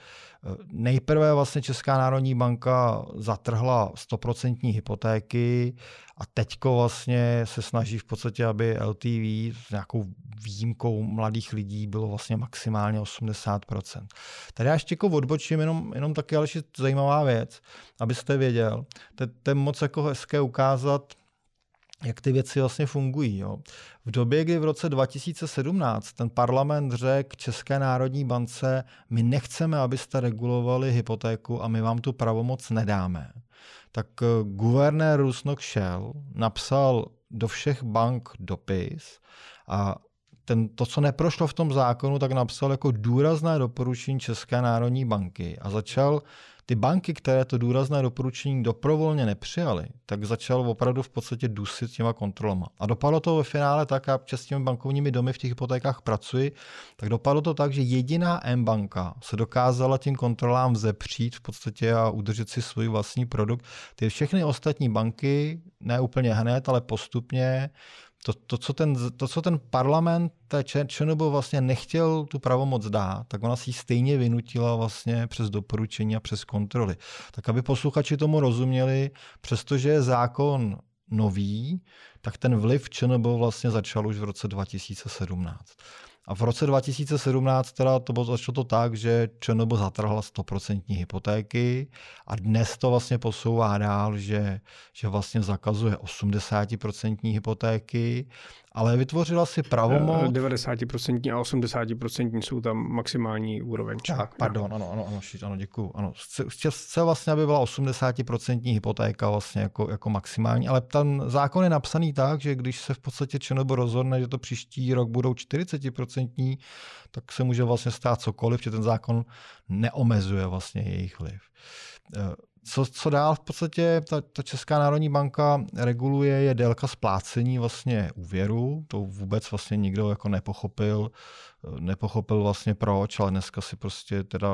S2: Nejprve vlastně Česká národní banka zatrhla 100% hypotéky a teďko vlastně se snaží v podstatě, aby LTV s nějakou výjimkou mladých lidí bylo vlastně maximálně 80%. Tady já ještě jako odbočím jenom, jenom taky ale zajímavá věc, abyste věděl. To je moc jako hezké ukázat jak ty věci vlastně fungují. Jo. V době, kdy v roce 2017 ten parlament řekl České národní bance, my nechceme, abyste regulovali hypotéku a my vám tu pravomoc nedáme, tak eh, guvernér Rusnok šel, napsal do všech bank dopis a ten, to, co neprošlo v tom zákonu, tak napsal jako důrazné doporučení České národní banky a začal ty banky, které to důrazné doporučení doprovolně nepřijaly, tak začal opravdu v podstatě dusit těma kontrolama. A dopadlo to ve finále tak, a s těmi bankovními domy v těch hypotékách pracuji, tak dopadlo to tak, že jediná M-banka se dokázala tím kontrolám vzepřít v podstatě a udržet si svůj vlastní produkt. Ty všechny ostatní banky, ne úplně hned, ale postupně to, to, co ten, to, co ten parlament té ČNB vlastně nechtěl tu pravomoc dát, tak ona si ji stejně vynutila vlastně přes doporučení a přes kontroly. Tak aby posluchači tomu rozuměli, přestože je zákon nový, tak ten vliv ČNB vlastně začal už v roce 2017. A v roce 2017 teda to bylo začalo to tak, že ČNB zatrhla 100% hypotéky a dnes to vlastně posouvá dál, že, že vlastně zakazuje 80% hypotéky ale vytvořila si pravomoc...
S1: 90% a 80% jsou tam maximální úroveň.
S2: Tak, pardon, ano, ano, ano, ano děkuju. Ano. Chce, chce vlastně, aby byla 80% hypotéka vlastně jako, jako maximální, ale ten zákon je napsaný tak, že když se v podstatě ČNB rozhodne, že to příští rok budou 40%, tak se může vlastně stát cokoliv, že ten zákon neomezuje vlastně jejich vliv. Eh, co, co dál v podstatě ta, ta Česká národní banka reguluje je délka splácení vlastně úvěru. To vůbec vlastně nikdo jako nepochopil, nepochopil vlastně proč, ale dneska si prostě teda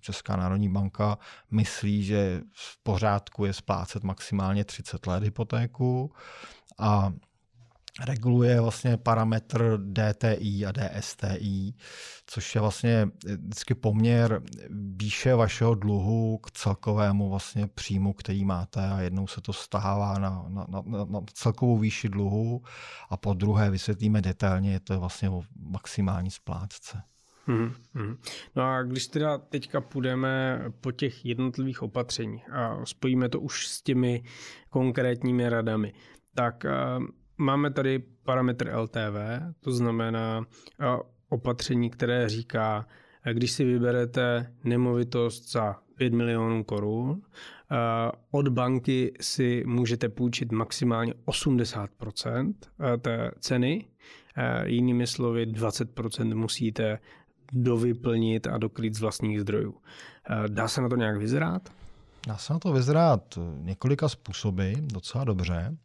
S2: Česká národní banka myslí, že v pořádku je splácet maximálně 30 let hypotéku a reguluje vlastně parametr DTI a DSTI, což je vlastně vždycky poměr výše vašeho dluhu k celkovému vlastně příjmu, který máte a jednou se to stává na, na, na, na celkovou výši dluhu a po druhé vysvětlíme detailně, je to vlastně o maximální splátce.
S1: Hmm, hmm. No a když teda teďka půjdeme po těch jednotlivých opatřeních a spojíme to už s těmi konkrétními radami, tak Máme tady parametr LTV, to znamená opatření, které říká, když si vyberete nemovitost za 5 milionů korun, od banky si můžete půjčit maximálně 80% té ceny, jinými slovy 20% musíte dovyplnit a dokrýt z vlastních zdrojů. Dá se na to nějak vyzrát?
S2: Dá se na to vyzrát několika způsoby, docela dobře.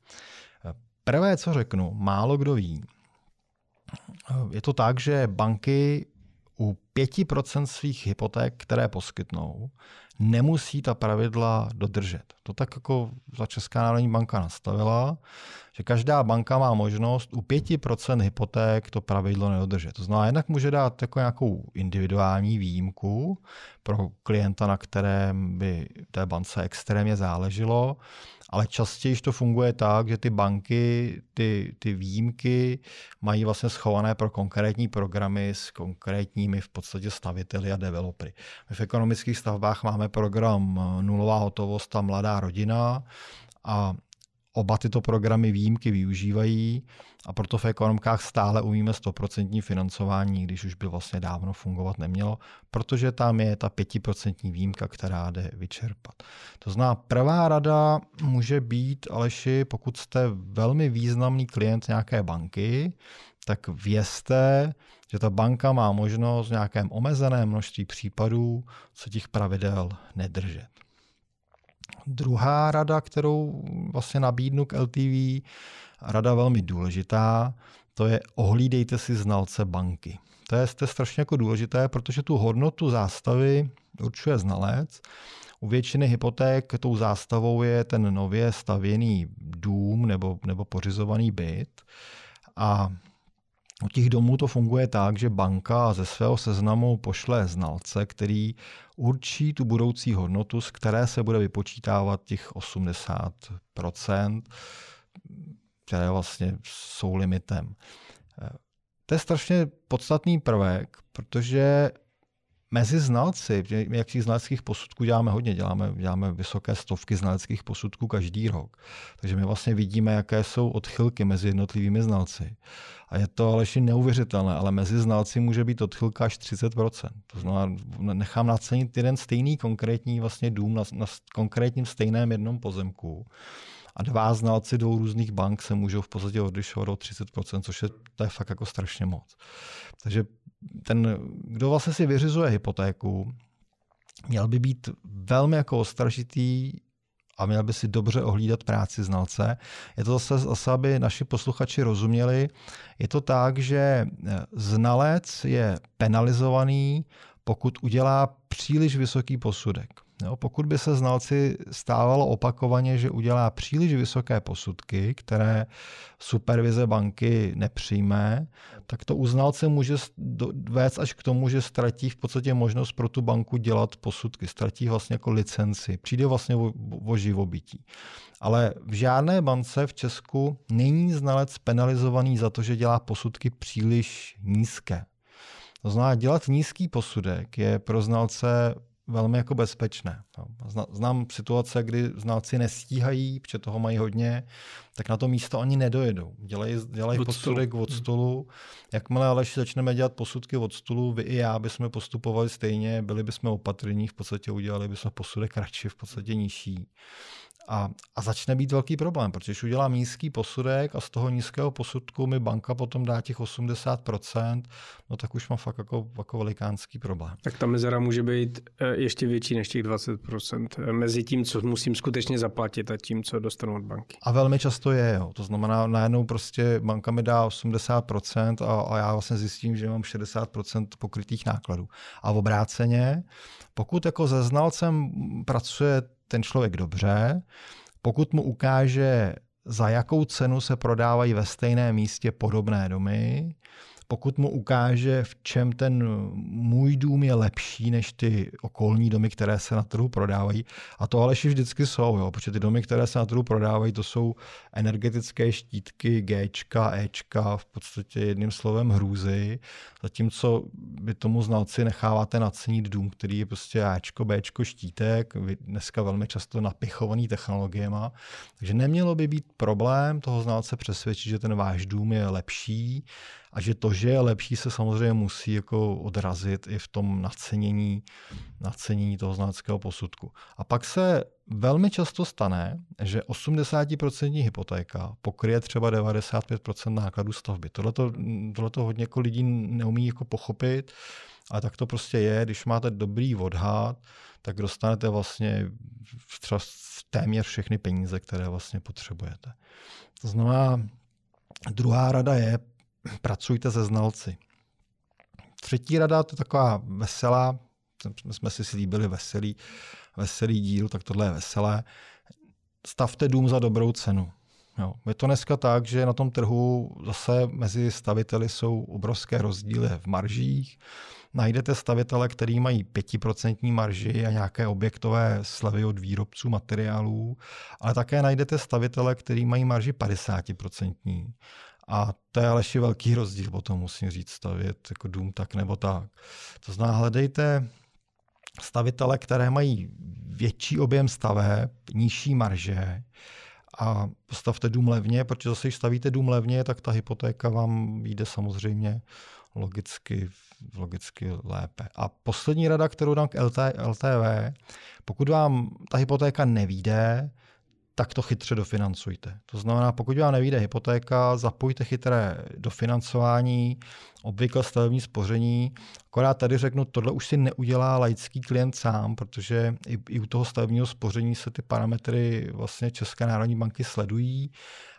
S2: Prvé, co řeknu, málo kdo ví. Je to tak, že banky u 5% svých hypoték, které poskytnou, nemusí ta pravidla dodržet. To tak jako za Česká národní banka nastavila, že každá banka má možnost u 5% hypoték to pravidlo nedodržet. To znamená, jednak může dát jako nějakou individuální výjimku pro klienta, na kterém by té bance extrémně záleželo, ale častěji to funguje tak, že ty banky, ty, ty výjimky mají vlastně schované pro konkrétní programy s konkrétními v podstatě staviteli a developery. My v ekonomických stavbách máme program Nulová hotovost a Mladá rodina a Oba tyto programy výjimky využívají a proto v ekonomkách stále umíme 100% financování, když už by vlastně dávno fungovat nemělo, protože tam je ta 5% výjimka, která jde vyčerpat. To znamená, prvá rada může být, Aleši, pokud jste velmi významný klient nějaké banky, tak vězte, že ta banka má možnost v nějakém omezeném množství případů se těch pravidel nedržet. Druhá rada, kterou vlastně nabídnu k LTV, rada velmi důležitá, to je ohlídejte si znalce banky. To je, to je strašně jako důležité, protože tu hodnotu zástavy určuje znalec. U většiny hypoték tou zástavou je ten nově stavěný dům nebo, nebo pořizovaný byt. A u těch domů to funguje tak, že banka ze svého seznamu pošle znalce, který určí tu budoucí hodnotu, z které se bude vypočítávat těch 80%, které vlastně jsou limitem. To je strašně podstatný prvek, protože mezi znalci, jak těch znaleckých posudků děláme hodně, děláme, děláme vysoké stovky znaleckých posudků každý rok. Takže my vlastně vidíme, jaké jsou odchylky mezi jednotlivými znalci. A je to ale neuvěřitelné, ale mezi znalci může být odchylka až 30%. To znamená, nechám nacenit jeden stejný konkrétní vlastně dům na, na konkrétním stejném jednom pozemku a dva znalci dvou různých bank se můžou v podstatě odlišovat o 30%, což je, to je fakt jako strašně moc. Takže ten, kdo vlastně si vyřizuje hypotéku, měl by být velmi jako ostražitý a měl by si dobře ohlídat práci znalce. Je to zase, zase, aby naši posluchači rozuměli, je to tak, že znalec je penalizovaný, pokud udělá příliš vysoký posudek. Jo, pokud by se znalci stávalo opakovaně, že udělá příliš vysoké posudky, které supervize banky nepřijme, tak to u znalce může vést až k tomu, že ztratí v podstatě možnost pro tu banku dělat posudky, ztratí vlastně jako licenci, přijde vlastně o, o živobytí. Ale v žádné bance v Česku není znalec penalizovaný za to, že dělá posudky příliš nízké. To znamená, dělat nízký posudek je pro znalce velmi jako bezpečné. Znám situace, kdy znalci nestíhají, protože toho mají hodně, tak na to místo ani nedojedou. Dělají, dělají od posudek stolu. od stolu. Jakmile ale začneme dělat posudky od stolu, vy i já bychom postupovali stejně, byli bychom opatrní, v podstatě udělali bychom posudek radši, v podstatě nižší. A, a začne být velký problém, protože když udělám nízký posudek a z toho nízkého posudku mi banka potom dá těch 80%, no tak už mám fakt jako, jako velikánský problém.
S1: Tak ta mezera může být eh, ještě větší než těch 20% eh, mezi tím, co musím skutečně zaplatit a tím, co dostanu od banky.
S2: A velmi často je, jo. To znamená, najednou prostě banka mi dá 80% a, a já vlastně zjistím, že mám 60% pokrytých nákladů. A v obráceně, pokud jako se znalcem pracuje ten člověk dobře, pokud mu ukáže, za jakou cenu se prodávají ve stejném místě podobné domy, pokud mu ukáže, v čem ten můj dům je lepší než ty okolní domy, které se na trhu prodávají. A to ale vždycky jsou, jo, protože ty domy, které se na trhu prodávají, to jsou energetické štítky, G, Ečka, v podstatě jedním slovem hrůzy. Zatímco vy tomu znalci necháváte nacenit dům, který je prostě Ačko, Bčko, štítek, dneska velmi často napichovaný technologiemi. Takže nemělo by být problém toho znalce přesvědčit, že ten váš dům je lepší a že to, že je lepší, se samozřejmě musí jako odrazit i v tom nacenění, nacenění toho znaleckého posudku. A pak se velmi často stane, že 80% hypotéka pokryje třeba 95% nákladů stavby. Tohle to hodně jako lidí neumí jako pochopit, ale tak to prostě je. Když máte dobrý odhad, tak dostanete vlastně třeba téměř všechny peníze, které vlastně potřebujete. To znamená, druhá rada je, pracujte se znalci. Třetí rada, to je taková veselá, my jsme si slíbili veselý, veselý díl, tak tohle je veselé. Stavte dům za dobrou cenu. Jo. Je to dneska tak, že na tom trhu zase mezi staviteli jsou obrovské rozdíly v maržích. Najdete stavitele, který mají 5% marži a nějaké objektové slevy od výrobců materiálů, ale také najdete stavitele, který mají marži 50%. A to je ale ještě velký rozdíl, potom musím říct, stavět jako dům tak nebo tak. To znamená, hledejte stavitele, které mají větší objem staveb, nižší marže a postavte dům levně, protože zase, když stavíte dům levně, tak ta hypotéka vám jde samozřejmě logicky, logicky lépe. A poslední rada, kterou dám k LT, LTV, pokud vám ta hypotéka nevíde, tak to chytře dofinancujte. To znamená, pokud vám nevíde hypotéka, zapojte chytré dofinancování, obvykle stavební spoření. Akorát tady řeknu, tohle už si neudělá laický klient sám, protože i, i u toho stavebního spoření se ty parametry vlastně České národní banky sledují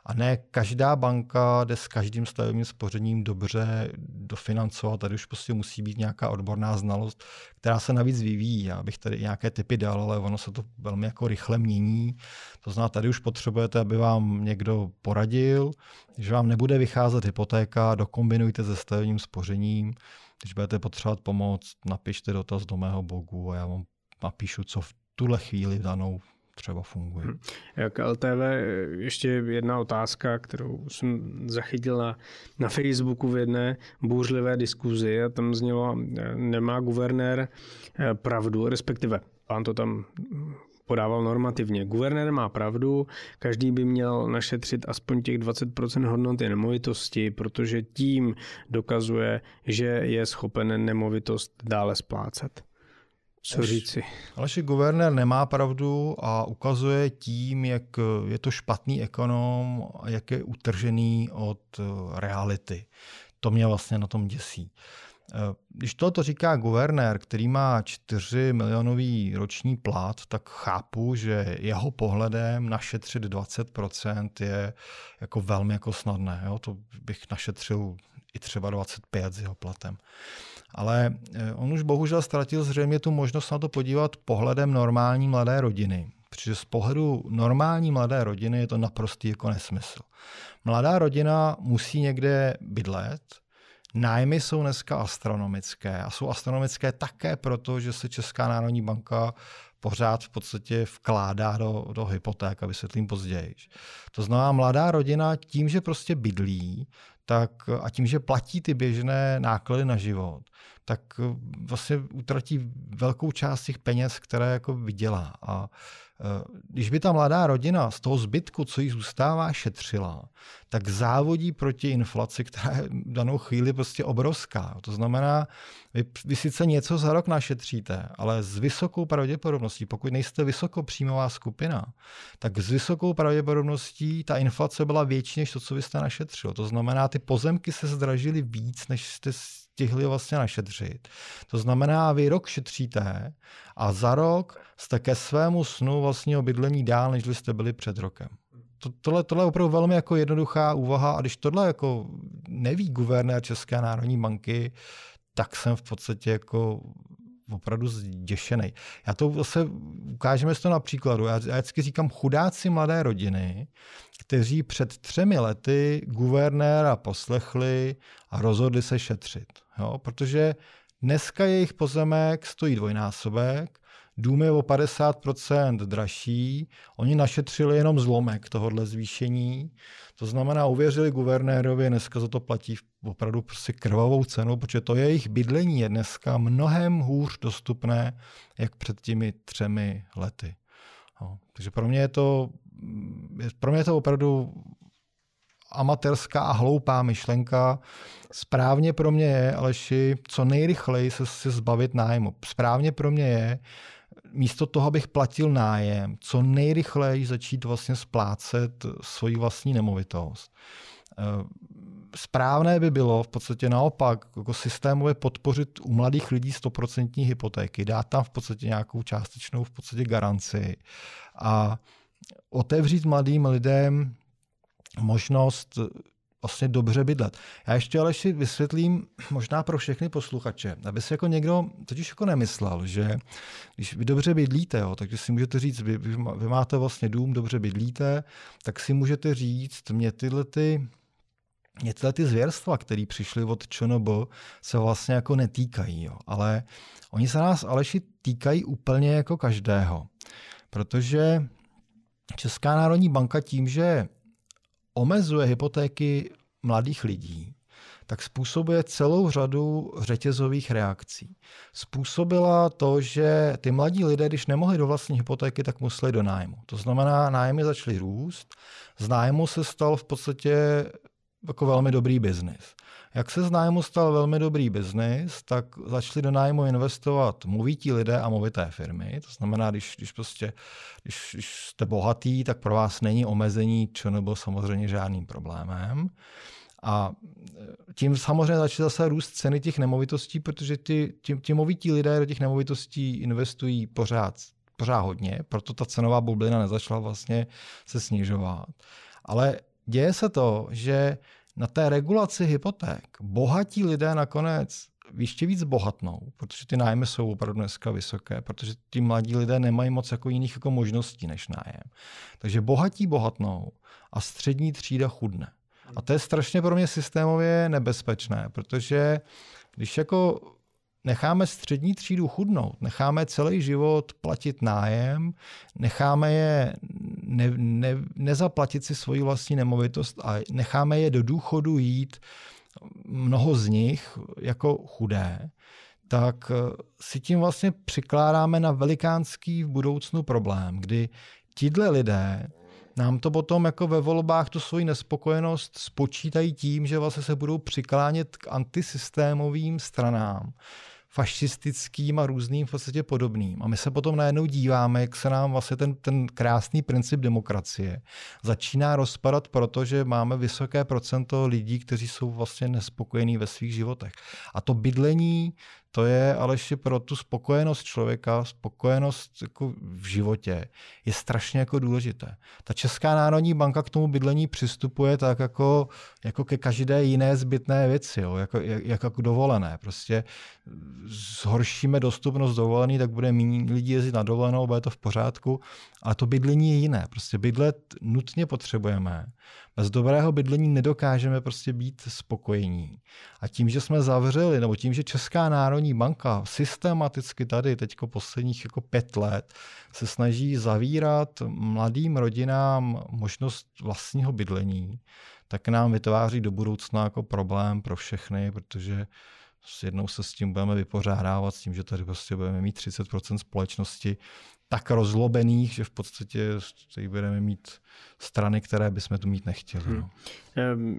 S2: a ne každá banka jde s každým stavebním spořením dobře dofinancovat. Tady už prostě musí být nějaká odborná znalost, která se navíc vyvíjí. Já bych tady nějaké typy dal, ale ono se to velmi jako rychle mění. To znamená, tady už potřebujete, aby vám někdo poradil, že vám nebude vycházet hypotéka, dokombinujte stavebním spořením. Když budete potřebovat pomoc, napište dotaz do mého blogu a já vám napíšu, co v tuhle chvíli danou třeba funguje. Hm.
S1: Jak LTV, ještě jedna otázka, kterou jsem zachytil na, na Facebooku v jedné bouřlivé diskuzi a tam znělo, nemá guvernér eh, pravdu, respektive pán to tam podával normativně. Guvernér má pravdu, každý by měl našetřit aspoň těch 20% hodnoty nemovitosti, protože tím dokazuje, že je schopen nemovitost dále splácet. Co říci?
S2: Aleši guvernér nemá pravdu a ukazuje tím, jak je to špatný ekonom a jak je utržený od eh, reality. To mě vlastně na tom děsí. Eh, když to říká guvernér, který má 4 milionový roční plat, tak chápu, že jeho pohledem našetřit 20% je jako velmi jako snadné. Jo? To bych našetřil i třeba 25 s jeho platem. Ale eh, on už bohužel ztratil zřejmě tu možnost na to podívat pohledem normální mladé rodiny. Protože z pohledu normální mladé rodiny je to naprostý jako nesmysl. Mladá rodina musí někde bydlet, Nájmy jsou dneska astronomické a jsou astronomické také proto, že se Česká národní banka pořád v podstatě vkládá do, do hypoték a vysvětlím později. To znamená, mladá rodina tím, že prostě bydlí, tak a tím, že platí ty běžné náklady na život, tak vlastně utratí velkou část těch peněz, které jako vydělá. A když by ta mladá rodina z toho zbytku, co jí zůstává, šetřila, tak závodí proti inflaci, která je v danou chvíli prostě obrovská. To znamená, vy, vy sice něco za rok našetříte, ale s vysokou pravděpodobností, pokud nejste vysokopříjmová skupina, tak s vysokou pravděpodobností ta inflace byla větší než to, co vy jste našetřil. To znamená, ty pozemky se zdražily víc, než jste stihli vlastně našetřit. To znamená, vy rok šetříte a za rok jste ke svému snu vlastního bydlení dál, než jste byli před rokem. To, tohle, tohle je opravdu velmi jako jednoduchá úvaha a když tohle jako neví guvernér České národní banky, tak jsem v podstatě jako opravdu zděšený. Já to zase ukážeme to na příkladu. Já, já vždycky říkám chudáci mladé rodiny, kteří před třemi lety guvernéra poslechli a rozhodli se šetřit. Jo? Protože dneska jejich pozemek stojí dvojnásobek, dům je o 50% dražší, oni našetřili jenom zlomek tohohle zvýšení, to znamená, uvěřili guvernérovi, dneska za to platí opravdu prostě krvavou cenu, protože to jejich bydlení je dneska mnohem hůř dostupné, jak před těmi třemi lety. No, takže pro mě je to, pro mě je to opravdu amatérská a hloupá myšlenka. Správně pro mě je, Aleši, co nejrychleji se, se zbavit nájmu. Správně pro mě je, místo toho, abych platil nájem, co nejrychleji začít vlastně splácet svoji vlastní nemovitost. Eh, správné by bylo v podstatě naopak jako systémově podpořit u mladých lidí 100% hypotéky, dát tam v podstatě nějakou částečnou v podstatě garanci a otevřít mladým lidem možnost vlastně dobře bydlet. Já ještě ale si vysvětlím možná pro všechny posluchače, aby si jako někdo totiž jako nemyslel, že když vy dobře bydlíte, jo, takže si můžete říct, vy, vy máte vlastně dům, dobře bydlíte, tak si můžete říct, mě tyhle ty mě tyhle ty zvěrstva, které přišly od ČNB, se vlastně jako netýkají. Jo. Ale oni se nás Aleši týkají úplně jako každého. Protože Česká národní banka tím, že omezuje hypotéky mladých lidí, tak způsobuje celou řadu řetězových reakcí. Způsobila to, že ty mladí lidé, když nemohli do vlastní hypotéky, tak museli do nájmu. To znamená, nájmy začaly růst, z nájmu se stal v podstatě jako velmi dobrý biznis. Jak se z nájmu stal velmi dobrý biznis, tak začali do nájmu investovat movití lidé a movité firmy. To znamená, když, když, prostě, když, když jste bohatý, tak pro vás není omezení nebo samozřejmě žádným problémem. A tím samozřejmě začaly zase růst ceny těch nemovitostí, protože ty, ti, ti movití lidé do těch nemovitostí investují pořád, pořád hodně, proto ta cenová bublina nezačala vlastně se snižovat. Ale děje se to, že na té regulaci hypoték bohatí lidé nakonec ještě víc bohatnou, protože ty nájmy jsou opravdu dneska vysoké, protože ti mladí lidé nemají moc jako jiných jako možností než nájem. Takže bohatí bohatnou a střední třída chudne. A to je strašně pro mě systémově nebezpečné, protože když jako necháme střední třídu chudnout, necháme celý život platit nájem, necháme je ne, ne, nezaplatit si svoji vlastní nemovitost a necháme je do důchodu jít, mnoho z nich jako chudé, tak eh, si tím vlastně přikládáme na velikánský v budoucnu problém, kdy tihle lidé nám to potom jako ve volbách tu svoji nespokojenost spočítají tím, že vlastně se budou přiklánět k antisystémovým stranám, fašistickým a různým v podstatě podobným. A my se potom najednou díváme, jak se nám vlastně ten, ten krásný princip demokracie začíná rozpadat, protože máme vysoké procento lidí, kteří jsou vlastně nespokojení ve svých životech. A to bydlení to je ale ještě pro tu spokojenost člověka, spokojenost jako v životě, je strašně jako důležité. Ta Česká národní banka k tomu bydlení přistupuje tak jako, jako ke každé jiné zbytné věci, jo? Jako, jak, jako dovolené. Prostě zhoršíme dostupnost dovolený, tak bude méně lidí jezdit na dovolenou, bude to v pořádku, ale to bydlení je jiné. Prostě bydlet nutně potřebujeme. Bez dobrého bydlení nedokážeme prostě být spokojení. A tím, že jsme zavřeli, nebo tím, že Česká národní banka systematicky tady teďko posledních jako pět let se snaží zavírat mladým rodinám možnost vlastního bydlení, tak nám vytváří do budoucna jako problém pro všechny, protože jednou se s tím budeme vypořádávat, s tím, že tady prostě budeme mít 30% společnosti, tak rozlobených, že v podstatě budeme mít strany, které bychom tu mít nechtěli. Hmm. No.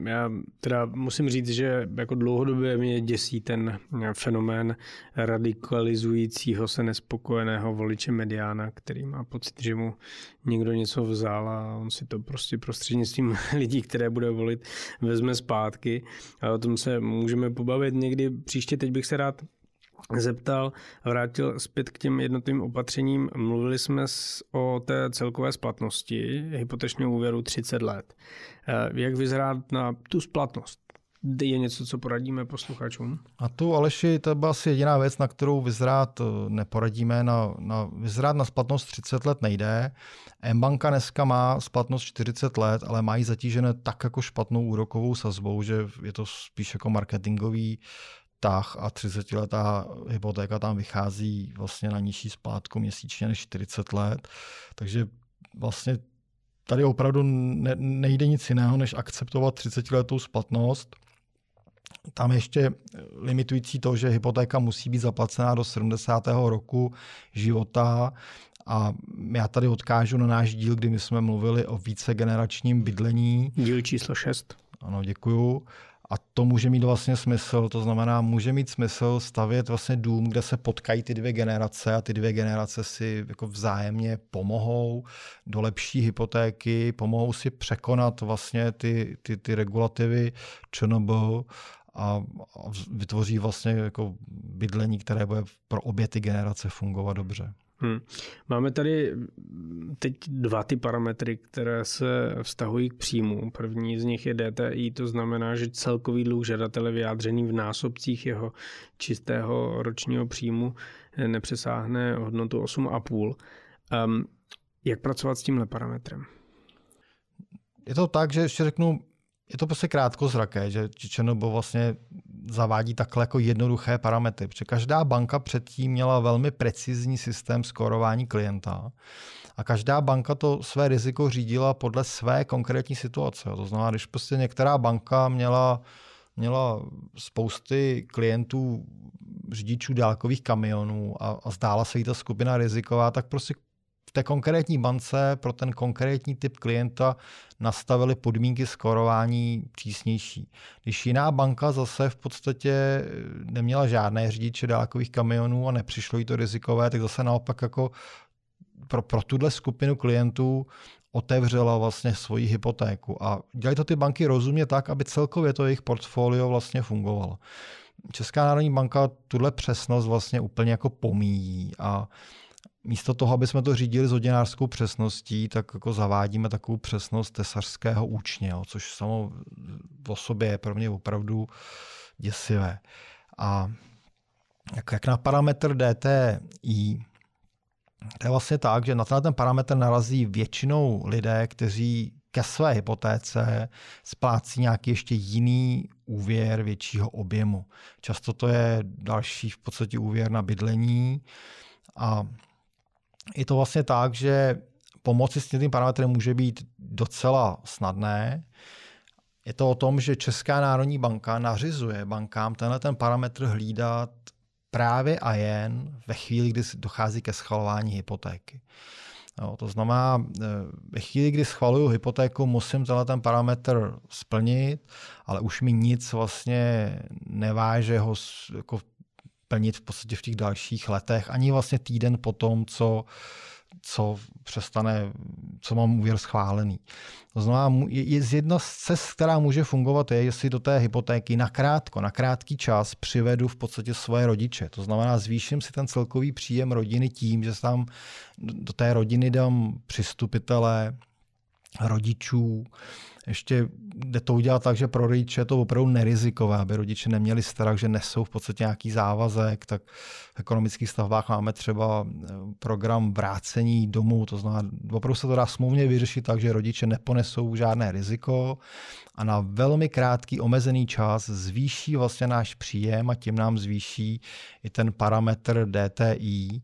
S1: Já teda musím říct, že jako dlouhodobě mě děsí ten fenomén radikalizujícího se nespokojeného voliče mediána, který má pocit, že mu někdo něco vzal a on si to prostě prostřednictvím lidí, které bude volit, vezme zpátky. A o tom se můžeme pobavit někdy příště. Teď bych se rád zeptal, vrátil zpět k těm jednotlivým opatřením. Mluvili jsme o té celkové splatnosti hypotečního úvěru 30 let. Eh, jak vyzerá na tu splatnost? Je něco, co poradíme posluchačům?
S2: A tu Aleši, to byla asi jediná věc, na kterou vyzrát eh, neporadíme. Na, na, vyzrát na splatnost 30 let nejde. M-banka dneska má splatnost 40 let, ale mají zatížené tak jako špatnou úrokovou sazbou, že je to spíš jako marketingový tah a 30-letá hypotéka tam vychází vlastně na nižší splátku měsíčně než 40 let. Takže vlastně tady opravdu ne, nejde nic jiného, než akceptovat 30-letou splatnost. Tam ještě limitující to, že hypotéka musí být zaplacená do 70. roku života. A já tady odkážu na náš díl, kdy my jsme mluvili o vícegeneračním bydlení.
S1: Díl číslo 6.
S2: Ano, děkuju. A to může mít vlastně smysl, to znamená, může mít smysl stavět vlastně dům, kde se potkají ty dvě generace a ty dvě generace si jako vzájemně pomohou do lepší hypotéky, pomohou si překonat vlastně ty, ty, ty regulativy ČNB a, a vytvoří vlastně jako bydlení, které bude pro obě ty generace fungovat dobře. Hmm.
S1: Máme tady teď dva ty parametry, které se vztahují k příjmu. První z nich je DTI, to znamená, že celkový dluh žadatele vyjádřený v násobcích jeho čistého ročního příjmu nepřesáhne hodnotu 8,5. Um, ehm, jak pracovat s tímhle parametrem?
S2: Je to tak, že ještě řeknu, je to prostě krátkozraké, že ČNB vlastně zavádí takhle jako jednoduché parametry, protože každá banka předtím měla velmi precizní systém skórování klienta a každá banka to své riziko řídila podle své konkrétní situace. To znamená, když prostě některá banka měla, měla spousty klientů řidičů dálkových kamionů a, a zdála se jí ta skupina riziková, tak prostě té konkrétní bance pro ten konkrétní typ klienta nastavili podmínky skorování přísnější. Když jiná banka zase v podstatě neměla žádné řidiče dálkových kamionů a nepřišlo jí to rizikové, tak zase naopak jako pro, pro tuhle skupinu klientů otevřela vlastně svoji hypotéku. A dělají to ty banky rozumně tak, aby celkově to jejich portfolio vlastně fungovalo. Česká národní banka tuhle přesnost vlastně úplně jako pomíjí a místo toho, aby jsme to řídili s hodinářskou přesností, tak jako zavádíme takovou přesnost tesařského účně, jo, což samo o sobě je pro mě opravdu děsivé. A jak, jak na parametr DTI, to je vlastně tak, že na ten parametr narazí většinou lidé, kteří ke své hypotéce splácí nějaký ještě jiný úvěr většího objemu. Často to je další v podstatě úvěr na bydlení a je to vlastně tak, že pomoci s tím parametrem může být docela snadné. Je to o tom, že Česká národní banka nařizuje bankám tenhle ten parametr hlídat právě a jen ve chvíli, kdy dochází ke schvalování hypotéky. Jo, to znamená, eh, ve chvíli, kdy schvaluju hypotéku, musím tenhle ten parametr splnit, ale už mi nic vlastně neváže ho jako plnit v podstatě v těch dalších letech, ani vlastně týden po tom, co, co přestane, co mám úvěr schválený. To znamená, je z jedna z cest, která může fungovat, je, jestli do té hypotéky na krátko, na krátký čas přivedu v podstatě svoje rodiče. To znamená, zvýším si ten celkový příjem rodiny tím, že tam do té rodiny dám přistupitele, rodičů, ještě jde to udělat tak, že pro rodiče je to opravdu nerizikové, aby rodiče neměli strach, že nesou v podstatě nějaký závazek, tak v ekonomických stavbách máme třeba eh, program vrácení domů, to znamená, opravdu se to dá smluvně vyřešit tak, že rodiče neponesou žádné riziko a na velmi krátký omezený čas zvýší vlastně náš příjem a tím nám zvýší i ten parametr DTI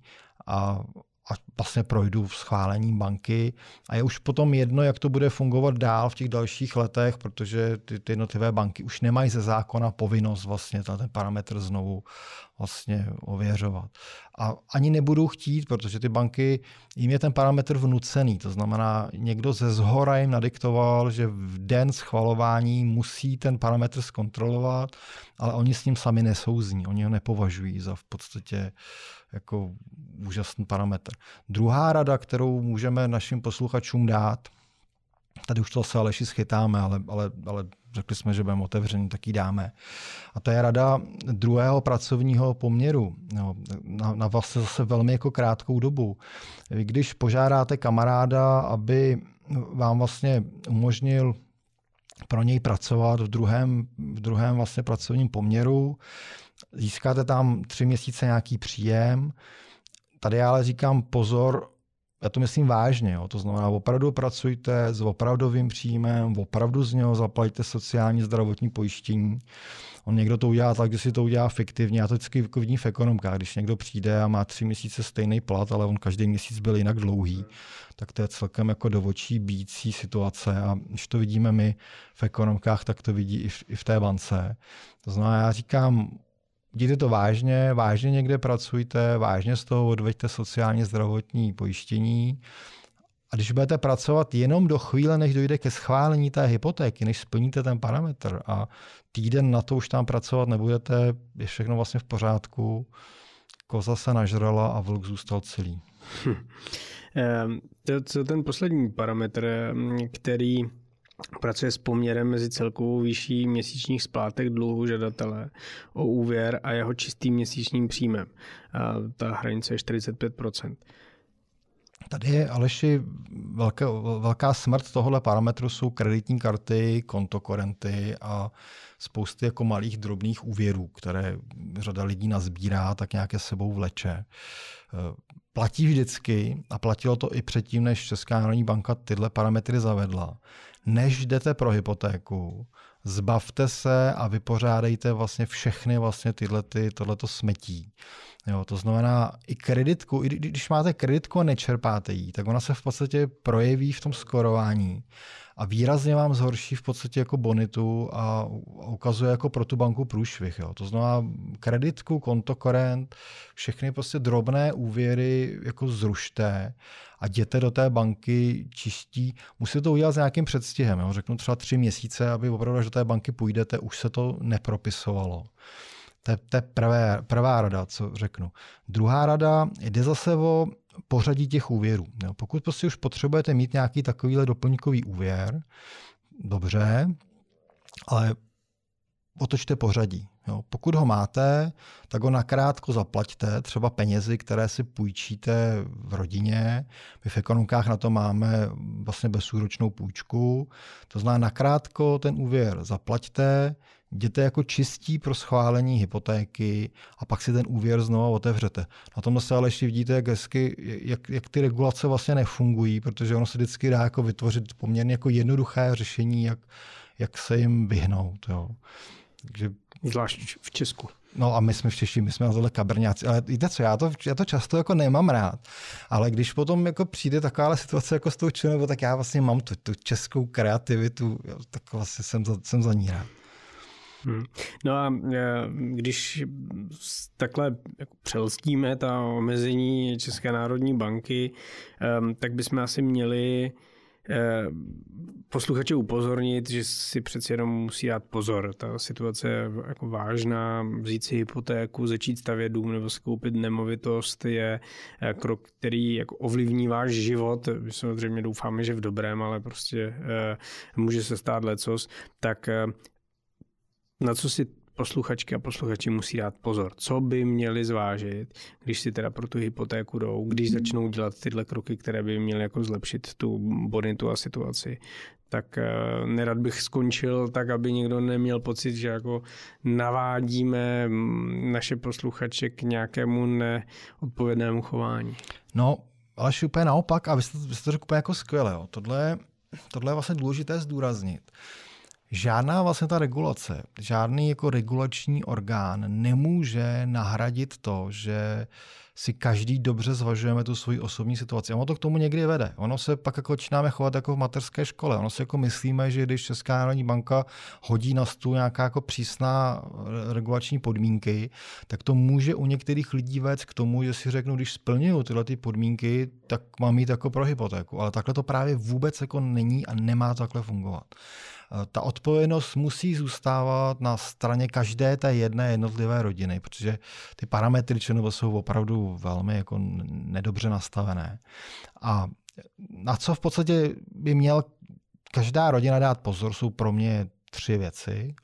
S2: a a vlastně projdu v schválení banky a je už potom jedno, jak to bude fungovat dál v těch dalších letech, protože ty, ty jednotlivé banky už nemají ze zákona povinnost vlastně ten parametr znovu vlastně ověřovat. A ani nebudou chtít, protože ty banky, jim je ten parametr vnucený. To znamená, někdo ze zhora jim nadiktoval, že v den schvalování musí ten parametr zkontrolovat, ale oni s ním sami nesouzní. Oni ho nepovažují za v podstatě jako úžasný parametr. Druhá rada, kterou můžeme našim posluchačům dát, tady už to se Aleši schytáme, ale, ale, ale řekli jsme, že budeme otevření, tak ji dáme. A to je rada druhého pracovního poměru no, na, na vlastně zase velmi jako krátkou dobu. Vy když požádáte kamaráda, aby vám vlastně umožnil pro něj pracovat v druhém, v druhém vlastně pracovním poměru, získáte tam tři měsíce nějaký příjem. Tady ale říkám pozor, já to myslím vážně, jo. to znamená, opravdu pracujte s opravdovým příjmem, opravdu z něho zaplatíte sociální zdravotní pojištění. On někdo to udělá tak, že si to udělá fiktivně. Já to vždycky jako vidím v ekonomkách. Když někdo přijde a má tři měsíce stejný plat, ale on každý měsíc byl jinak dlouhý, tak to je celkem jako do očí bící situace. A když to vidíme my v ekonomkách, tak to vidí i v, i v té bance. To znamená, já říkám, Jděte to vážně, vážně někde pracujte, vážně z toho odveďte sociálně zdravotní pojištění. A když budete pracovat jenom do chvíle, než dojde ke schválení té hypotéky, než splníte ten parametr a týden na to už tam pracovat nebudete, je všechno vlastně v pořádku, koza se nažrala a vlk zůstal celý. Hm.
S1: To, co ten poslední parametr, který pracuje s poměrem mezi celkovou výší měsíčních splátek dluhu žadatele o úvěr a jeho čistým měsíčním příjmem. A ta hranice je 45%
S2: Tady je Aleši velká, velká smrt tohohle parametru jsou kreditní karty, kontokorenty a spousty jako malých drobných úvěrů, které řada lidí nazbírá, tak nějaké sebou vleče. Platí vždycky a platilo to i předtím, než Česká národní banka tyhle parametry zavedla, než jdete pro hypotéku, zbavte se a vypořádejte vlastně všechny vlastně tyhle, ty, tohleto smetí. Jo, to znamená, i kreditku, i když máte kreditku a nečerpáte ji, tak ona se v podstatě projeví v tom skorování a výrazně vám zhorší v podstatě jako bonitu a ukazuje jako pro tu banku průšvih. Jo. To znamená kreditku, kontokorent, všechny prostě drobné úvěry jako zrušte a jděte do té banky čistí. Musíte to udělat s nějakým předstihem. Jo. Řeknu třeba tři měsíce, aby opravdu, až do té banky půjdete, už se to nepropisovalo. To je, to je prvé, prvá rada, co řeknu. Druhá rada jde zase o pořadí těch úvěrů. Jo. Pokud prostě už potřebujete mít nějaký takovýhle doplňkový úvěr, dobře, ale otočte pořadí. Jo. Pokud ho máte, tak ho nakrátko zaplaťte, třeba penězi, které si půjčíte v rodině. My v ekonomkách na to máme vlastně bezúročnou půjčku. To znamená, nakrátko ten úvěr zaplaťte, jděte jako čistí pro schválení hypotéky a pak si ten úvěr znovu otevřete. Na tom se ale ještě vidíte, jak, hezky, jak, jak ty regulace vlastně nefungují, protože ono se vždycky dá jako vytvořit poměrně jako jednoduché řešení, jak, jak se jim vyhnout. Jo.
S1: Takže, Zvlášť v Česku.
S2: No a my jsme v Češi, my jsme na tohle kabrňáci. Ale víte co, já to, já to často jako nemám rád. Ale když potom jako přijde taková situace jako s tou členou, tak já vlastně mám tu, tu českou kreativitu, tak vlastně jsem za, jsem za ní rád.
S1: Hmm. No a e, když takhle jako přelstíme ta omezení České národní banky, tak bychom asi měli e, posluchače upozornit, že si přeci jenom musí dát pozor. Ta situace je jako vážná. Vzít si hypotéku, začít stavět dům nebo si koupit nemovitost je e, krok, který jako ovlivní váš život. My samozřejmě doufáme, že v dobrém, ale prostě může se stát lecos. Tak na co si posluchačky a posluchači musí dát pozor. Co by měli zvážit, když si teda pro tu hypotéku jdou, když hmm. začnou dělat tyhle kroky, které by měly jako zlepšit tu bonitu a situaci. Tak uh, nerad bych skončil tak, aby někdo neměl pocit, že jako navádíme mm, naše posluchače k nějakému neodpovědnému chování.
S2: No, ale úplně naopak, a vy jste, vy jste to řekl úplně jako skvěle. Jo. Tohle, tohle je vlastně důležité zdůraznit žádná vlastně ta regulace, žádný jako regulační orgán nemůže nahradit to, že si každý dobře zvažujeme tu svoji osobní situaci. A ono to k tomu někdy vede. Ono se pak jako začínáme chovat jako v mateřské škole. Ono si jako myslíme, že když Česká národní banka hodí na stůl nějaká jako přísná regulační podmínky, tak to může u některých lidí vést k tomu, že si řeknu, když splňuju tyhle ty podmínky, tak mám mít jako pro hypotéku. Ale takhle to právě vůbec jako není a nemá to takhle fungovat. Eh, ta odpovědnost musí zůstávat na straně každé té jedné jednotlivé rodiny, protože ty parametry ČNB jsou opravdu velmi jako nedobře nastavené. A na co v podstatě by měl každá rodina dát pozor, jsou pro mě tři věci.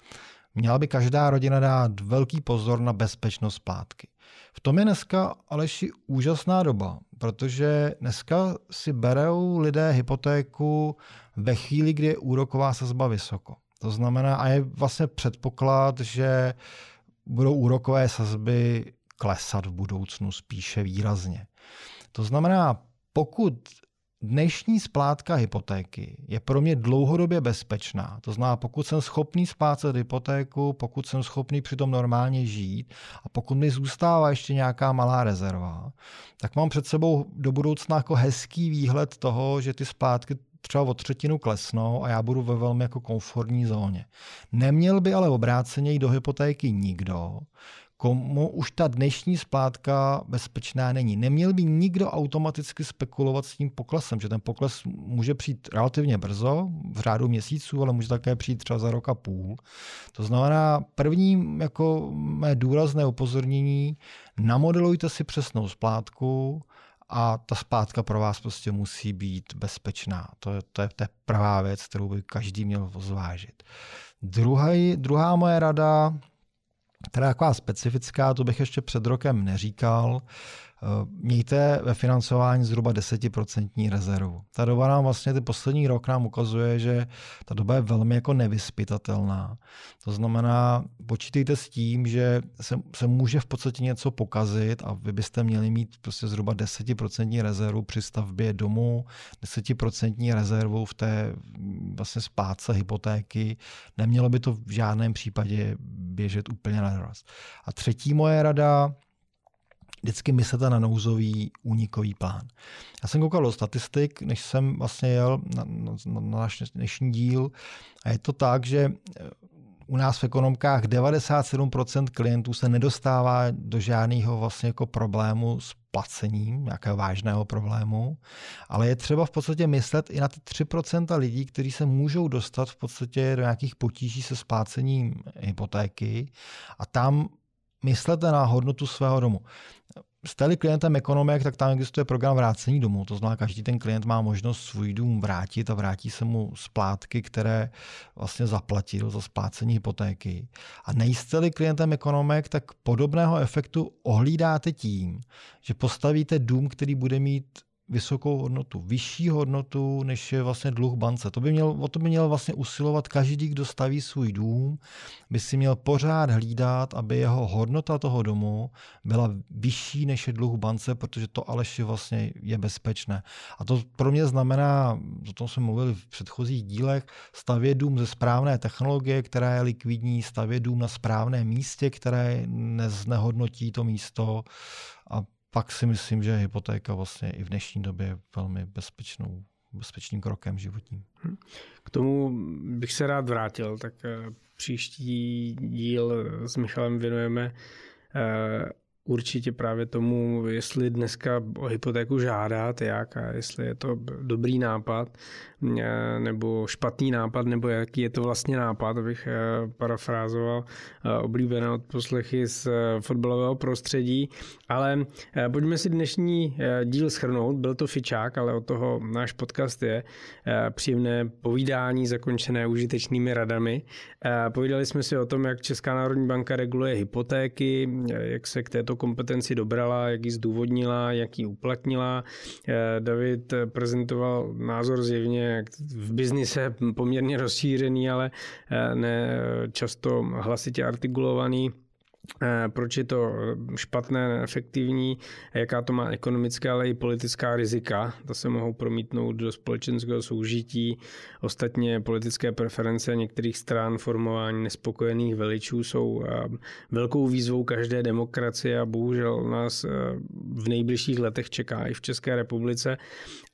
S2: Měla by každá rodina dát velký pozor na bezpečnost splátky. V tom je dneska Aleši úžasná doba, protože dneska si berou lidé hypotéku ve chvíli, kdy je úroková sazba vysoko. To znamená, a je vlastně předpoklad, že budou úrokové sazby klesat v budoucnu spíše výrazně. To znamená, pokud dnešní splátka hypotéky je pro mě dlouhodobě bezpečná. To znamená, pokud jsem schopný splácet hypotéku, pokud jsem schopný přitom normálně žít a pokud mi zůstává ještě nějaká malá rezerva, tak mám před sebou do budoucna jako hezký výhled toho, že ty splátky třeba o třetinu klesnou a já budu ve velmi jako komfortní zóně. Neměl by ale obráceně jít do hypotéky nikdo, komu už ta dnešní splátka bezpečná není. Neměl by nikdo automaticky spekulovat s tím poklesem, že ten pokles může přijít relativně brzo, v řádu měsíců, ale může také přijít třeba za rok a půl. To znamená, první jako mé důrazné upozornění, namodelujte si přesnou splátku, a ta splátka pro vás prostě musí být bezpečná. To je, to je, to je pravá věc, kterou by každý měl zvážit. Druhý, druhá moje rada, která je taková specifická, to bych ještě před rokem neříkal, mějte ve financování zhruba 10% rezervu. Ta doba nám vlastně, ty poslední rok nám ukazuje, že ta doba je velmi jako nevyspytatelná. To znamená, počítejte s tím, že se, se může v podstatě něco pokazit a vy byste měli mít prostě zhruba 10% rezervu při stavbě domu, 10% rezervu v té vlastně spátce hypotéky. Nemělo by to v žádném případě běžet úplně na doraz. A třetí moje rada, vždycky myslete na nouzový únikový plán. Já jsem koukal do statistik, než jsem vlastně jel na, na, na náš dnešní díl a je to tak, že eh, u nás v ekonomkách 97% klientů se nedostává do žádného vlastně jako problému s placením, nějakého vážného problému, ale je třeba v podstatě myslet i na ty 3% lidí, kteří se můžou dostat v podstatě do nějakých potíží se splácením hypotéky a tam myslete na hodnotu svého domu. Jste-li klientem ekonomek, tak tam existuje program vrácení domů. To znamená, každý ten klient má možnost svůj dům vrátit a vrátí se mu splátky, které vlastně zaplatil za splácení hypotéky. A nejste-li klientem ekonomek, tak podobného efektu ohlídáte tím, že postavíte dům, který bude mít vysokou hodnotu, vyšší hodnotu, než je vlastně dluh bance. To by měl, o to by měl vlastně usilovat každý, kdo staví svůj dům, by si měl pořád hlídat, aby jeho hodnota toho domu byla vyšší než je dluh bance, protože to aleš vlastně je bezpečné. A to pro mě znamená, o tom jsme mluvili v předchozích dílech, stavět dům ze správné technologie, která je likvidní, stavět dům na správném místě, které neznehodnotí to místo pak si myslím, že hypotéka vlastně i v dnešní době je velmi bezpečnou, bezpečným krokem životním. Hm.
S1: K tomu bych se rád vrátil, tak eh, příští díl s Michalem věnujeme eh, určitě právě tomu, jestli dneska o hypotéku žádat, jak a jestli je to dobrý nápad eh, nebo špatný nápad, nebo jaký je to vlastně nápad, abych eh, parafrázoval eh, oblíbené odposlechy z fotbalového prostředí. Ale pojďme si dnešní díl schrnout. Byl to fičák, ale od toho náš podcast je příjemné povídání zakončené užitečnými radami. Povídali jsme si o tom, jak Česká národní banka reguluje hypotéky, jak se k této tuto kompetenci dobrala, jak ji zdůvodnila, jak ji uplatnila. Eh, David prezentoval názor zjevně v biznise poměrně rozšířený, ale eh, ne často hlasitě artikulovaný Eh, proč je to špatné, neefektivní, jaká to má ekonomická, ale i politická rizika. To se mohou promítnout do společenského soužití. Ostatně politické preference některých stran, formování nespokojených veličů jsou eh, velkou výzvou každé demokracie a bohužel nás eh, v nejbližších letech čeká i v České republice.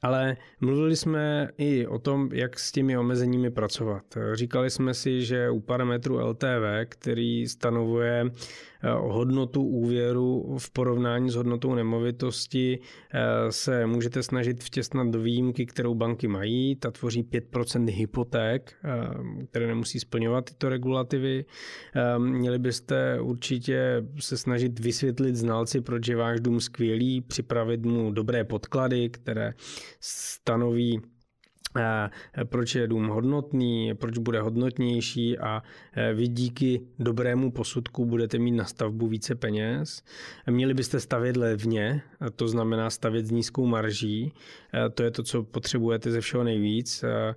S1: Ale mluvili jsme i o tom, jak s těmi omezeními pracovat. Říkali jsme si, že u parametru LTV, který stanovuje Eh, hodnotu úvěru v porovnání s hodnotou nemovitosti eh, se můžete snažit vtěsnat do výjimky, kterou banky mají. Ta tvoří 5% hypoték, eh, které nemusí splňovat tyto regulativy. Měli byste určitě se snažit vysvětlit znalci, proč je váš dům skvělý, připravit mu dobré podklady, které stanoví proč je dům hodnotný, proč bude hodnotnější a e, vy díky dobrému posudku budete mít na stavbu více peněz. Měli byste stavět levně, to znamená stavět s nízkou marží, e, to je to, co potřebujete ze všeho nejvíc. E,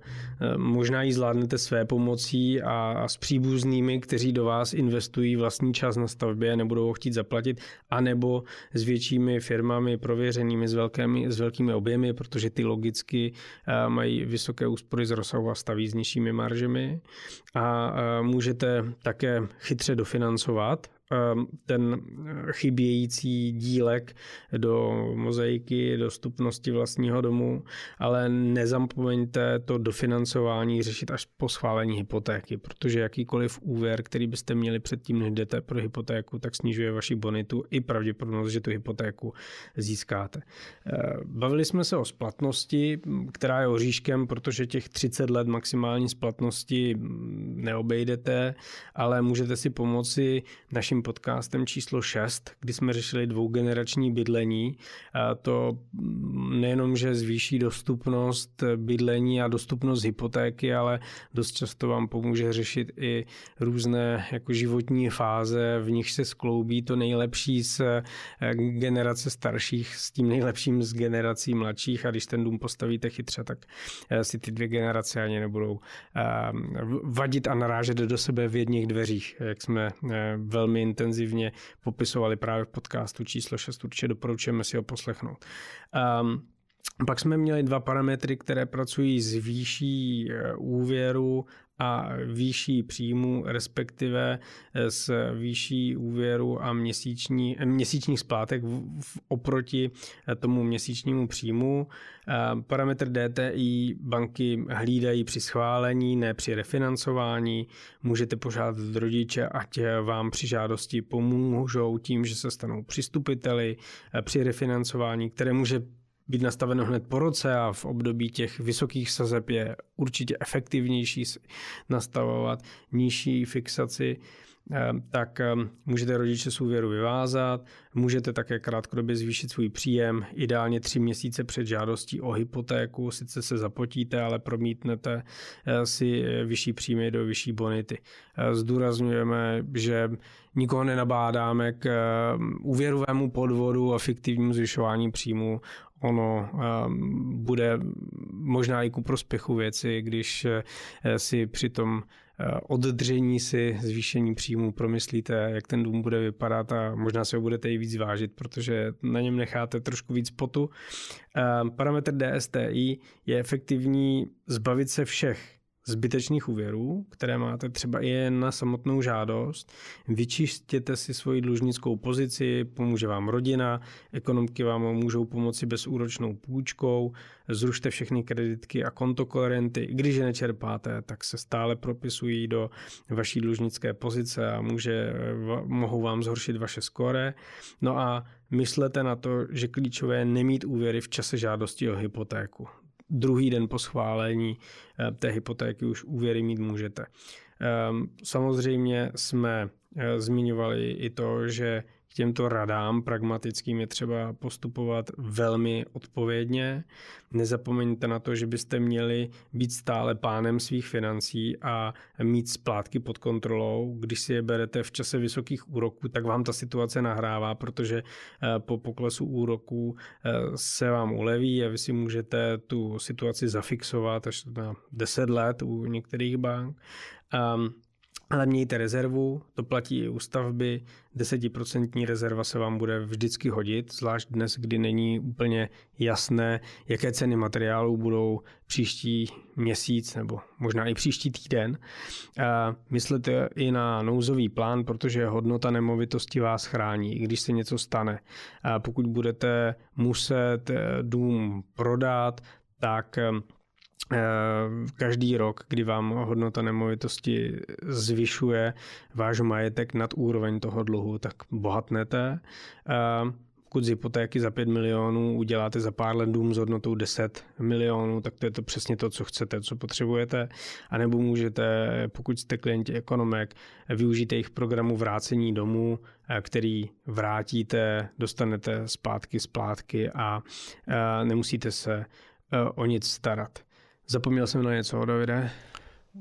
S1: možná ji zvládnete své pomocí a s příbuznými, kteří do vás investují vlastní čas na stavbě, nebudou ho chtít zaplatit, anebo s většími firmami prověřenými s, velkými, s velkými objemy, protože ty logicky mají vysoké úspory z rozsahu a staví s nižšími maržemi. A můžete také chytře dofinancovat ten eh, chybějící dílek do mozaiky, dostupnosti vlastního domu, ale nezapomeňte to dofinancování řešit až po schválení hypotéky, protože jakýkoliv úvěr, který byste měli předtím, než jdete pro hypotéku, tak snižuje vaši bonitu i pravděpodobnost, že tu hypotéku získáte. Ehm, bavili jsme se o splatnosti, která je oříškem, protože těch 30 let maximální splatnosti neobejdete, ale můžete si pomoci podcastem číslo 6, kdy jsme řešili dvougenerační bydlení. A to nejenom, že zvýší dostupnost bydlení a dostupnost hypotéky, ale dost často vám pomůže řešit i různé jako životní fáze, v nich se skloubí to nejlepší z eh, generace starších s tím nejlepším z generací mladších a když ten dům postavíte chytře, tak eh, si ty dvě generace ani nebudou eh, vadit a narážet do sebe v jedních dveřích, jak jsme velmi intenzivně popisovali právě v podcastu číslo 6. Určitě doporučujeme si ho poslechnout. Um, pak jsme měli dva parametry, které pracují s výší eh, úvěru a výší příjmu, respektive eh, s výší úvěru a měsíční, eh, měsíčních splátek oproti eh, tomu měsíčnímu příjmu. Parametr DTI banky hlídají při schválení, ne při refinancování. Můžete požádat rodiče, ať vám při žádosti pomůžou tím, že se stanou přistupiteli při refinancování, které může být nastaveno hned po roce a v období těch vysokých sazeb je určitě efektivnější nastavovat nižší fixaci, eh, tak eh, můžete rodiče z úvěru vyvázat, můžete také krátkodobě zvýšit svůj příjem, ideálně tři měsíce před žádostí o hypotéku, sice se zapotíte, ale promítnete eh, si vyšší příjmy do vyšší bonity. Zdůrazňujeme, že nikoho nenabádáme k úvěrovému podvodu a fiktivnímu zvyšování příjmu ono ehm, bude možná i ku prospěchu věci, když eh, si při tom eh, oddržení si zvýšení příjmu promyslíte, jak ten dům bude vypadat a možná se ho budete i víc vážit, protože na něm necháte trošku víc potu. Ehm, parametr DSTI je efektivní zbavit se všech zbytečných úvěrů, které máte třeba i na samotnou žádost. Vyčistěte si svoji dlužnickou pozici, pomůže vám rodina, ekonomky vám můžou pomoci bezúročnou půjčkou, zrušte všechny kreditky a kontokorenty. Když je nečerpáte, tak se stále propisují do vaší dlužnické pozice a může, mohou vám zhoršit vaše skore. No a myslete na to, že klíčové je nemít úvěry v čase žádosti o hypotéku druhý den po schválení eh, té hypotéky už úvěry mít můžete. Ehm, samozřejmě jsme eh, zmiňovali i to, že těmto radám pragmatickým je třeba postupovat velmi odpovědně. Nezapomeňte na to, že byste měli být stále pánem svých financí a mít splátky pod kontrolou. Když si je berete v čase vysokých úroků, tak vám ta situace nahrává, protože eh, po poklesu úroků eh, se vám uleví a vy si můžete tu situaci zafixovat až na 10 let u některých bank. Um, ale mějte rezervu, to platí i u stavby, desetiprocentní rezerva se vám bude vždycky hodit, zvlášť dnes, kdy není úplně jasné, jaké ceny materiálů budou příští měsíc nebo možná i příští týden. Myslete i na nouzový plán, protože hodnota nemovitosti vás chrání, i když se něco stane. Pokud budete muset eh, dům prodat, tak Eh, každý rok, kdy vám hodnota nemovitosti zvyšuje váš majetek nad úroveň toho dluhu, tak bohatnete. Eh, pokud z hypotéky za 5 milionů uděláte za pár let dům s hodnotou 10 milionů, tak to je to přesně to, co chcete, co potřebujete. A nebo můžete, pokud jste klienti ekonomek, využít jejich programu vrácení domů, eh, který vrátíte, dostanete zpátky splátky a nemusíte se o nic starat. Zapomněl jsem na něco, Davide?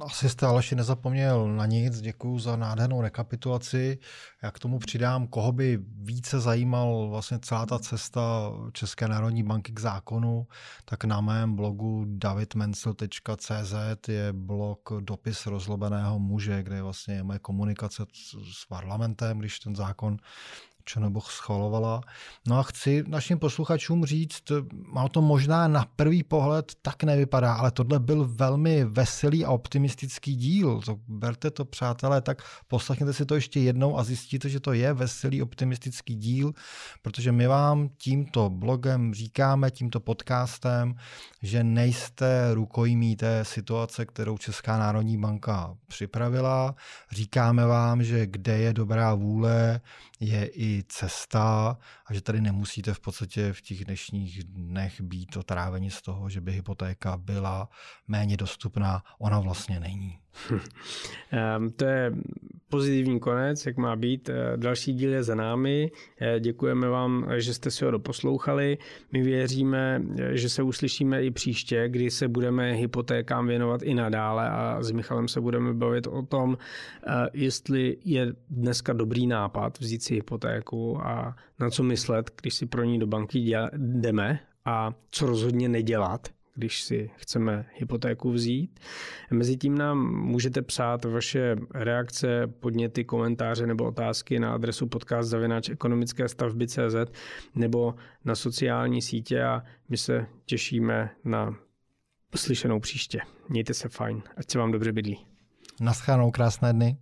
S2: Asi jste Aleši nezapomněl na nic, děkuji za nádhernou rekapitulaci. Já k tomu přidám, koho by více zajímal vlastně celá ta cesta České národní banky k zákonu, tak na mém blogu davidmencel.cz je blog Dopis rozlobeného muže, kde vlastně je moje komunikace s parlamentem, když ten zákon Černoboch schvalovala. No a chci našim posluchačům říct, má to možná na první pohled tak nevypadá, ale tohle byl velmi veselý a optimistický díl. To, berte to, přátelé, tak poslechněte si to ještě jednou a zjistíte, že to je veselý optimistický díl, protože my vám tímto blogem říkáme, tímto podcastem, že nejste rukojmí té situace, kterou Česká národní banka připravila. Říkáme vám, že kde je dobrá vůle, je i cesta a že tady nemusíte v podstatě v těch dnešních dnech být otráveni z toho, že by hypotéka byla méně dostupná. Ona vlastně není.
S1: Ehm, to je pozitivní konec, jak má být. Eh, další díl je za námi. Eh, děkujeme vám, že jste si ho doposlouchali. My věříme, že se uslyšíme i příště, kdy se budeme hypotékám věnovat i nadále a s Michalem se budeme bavit o tom, jestli je dneska dobrý nápad vzít si hypotéku a na co myslet, když si pro ní do banky jdeme a co rozhodně nedělat, když si chceme hypotéku vzít. Mezitím nám můžete psát vaše reakce, podněty, komentáře nebo otázky na adresu podcast zavináč ekonomické stavby CZ nebo na sociální sítě a my se těšíme na slyšenou příště. Mějte se fajn, ať se vám dobře bydlí.
S2: Naschánou krásné dny.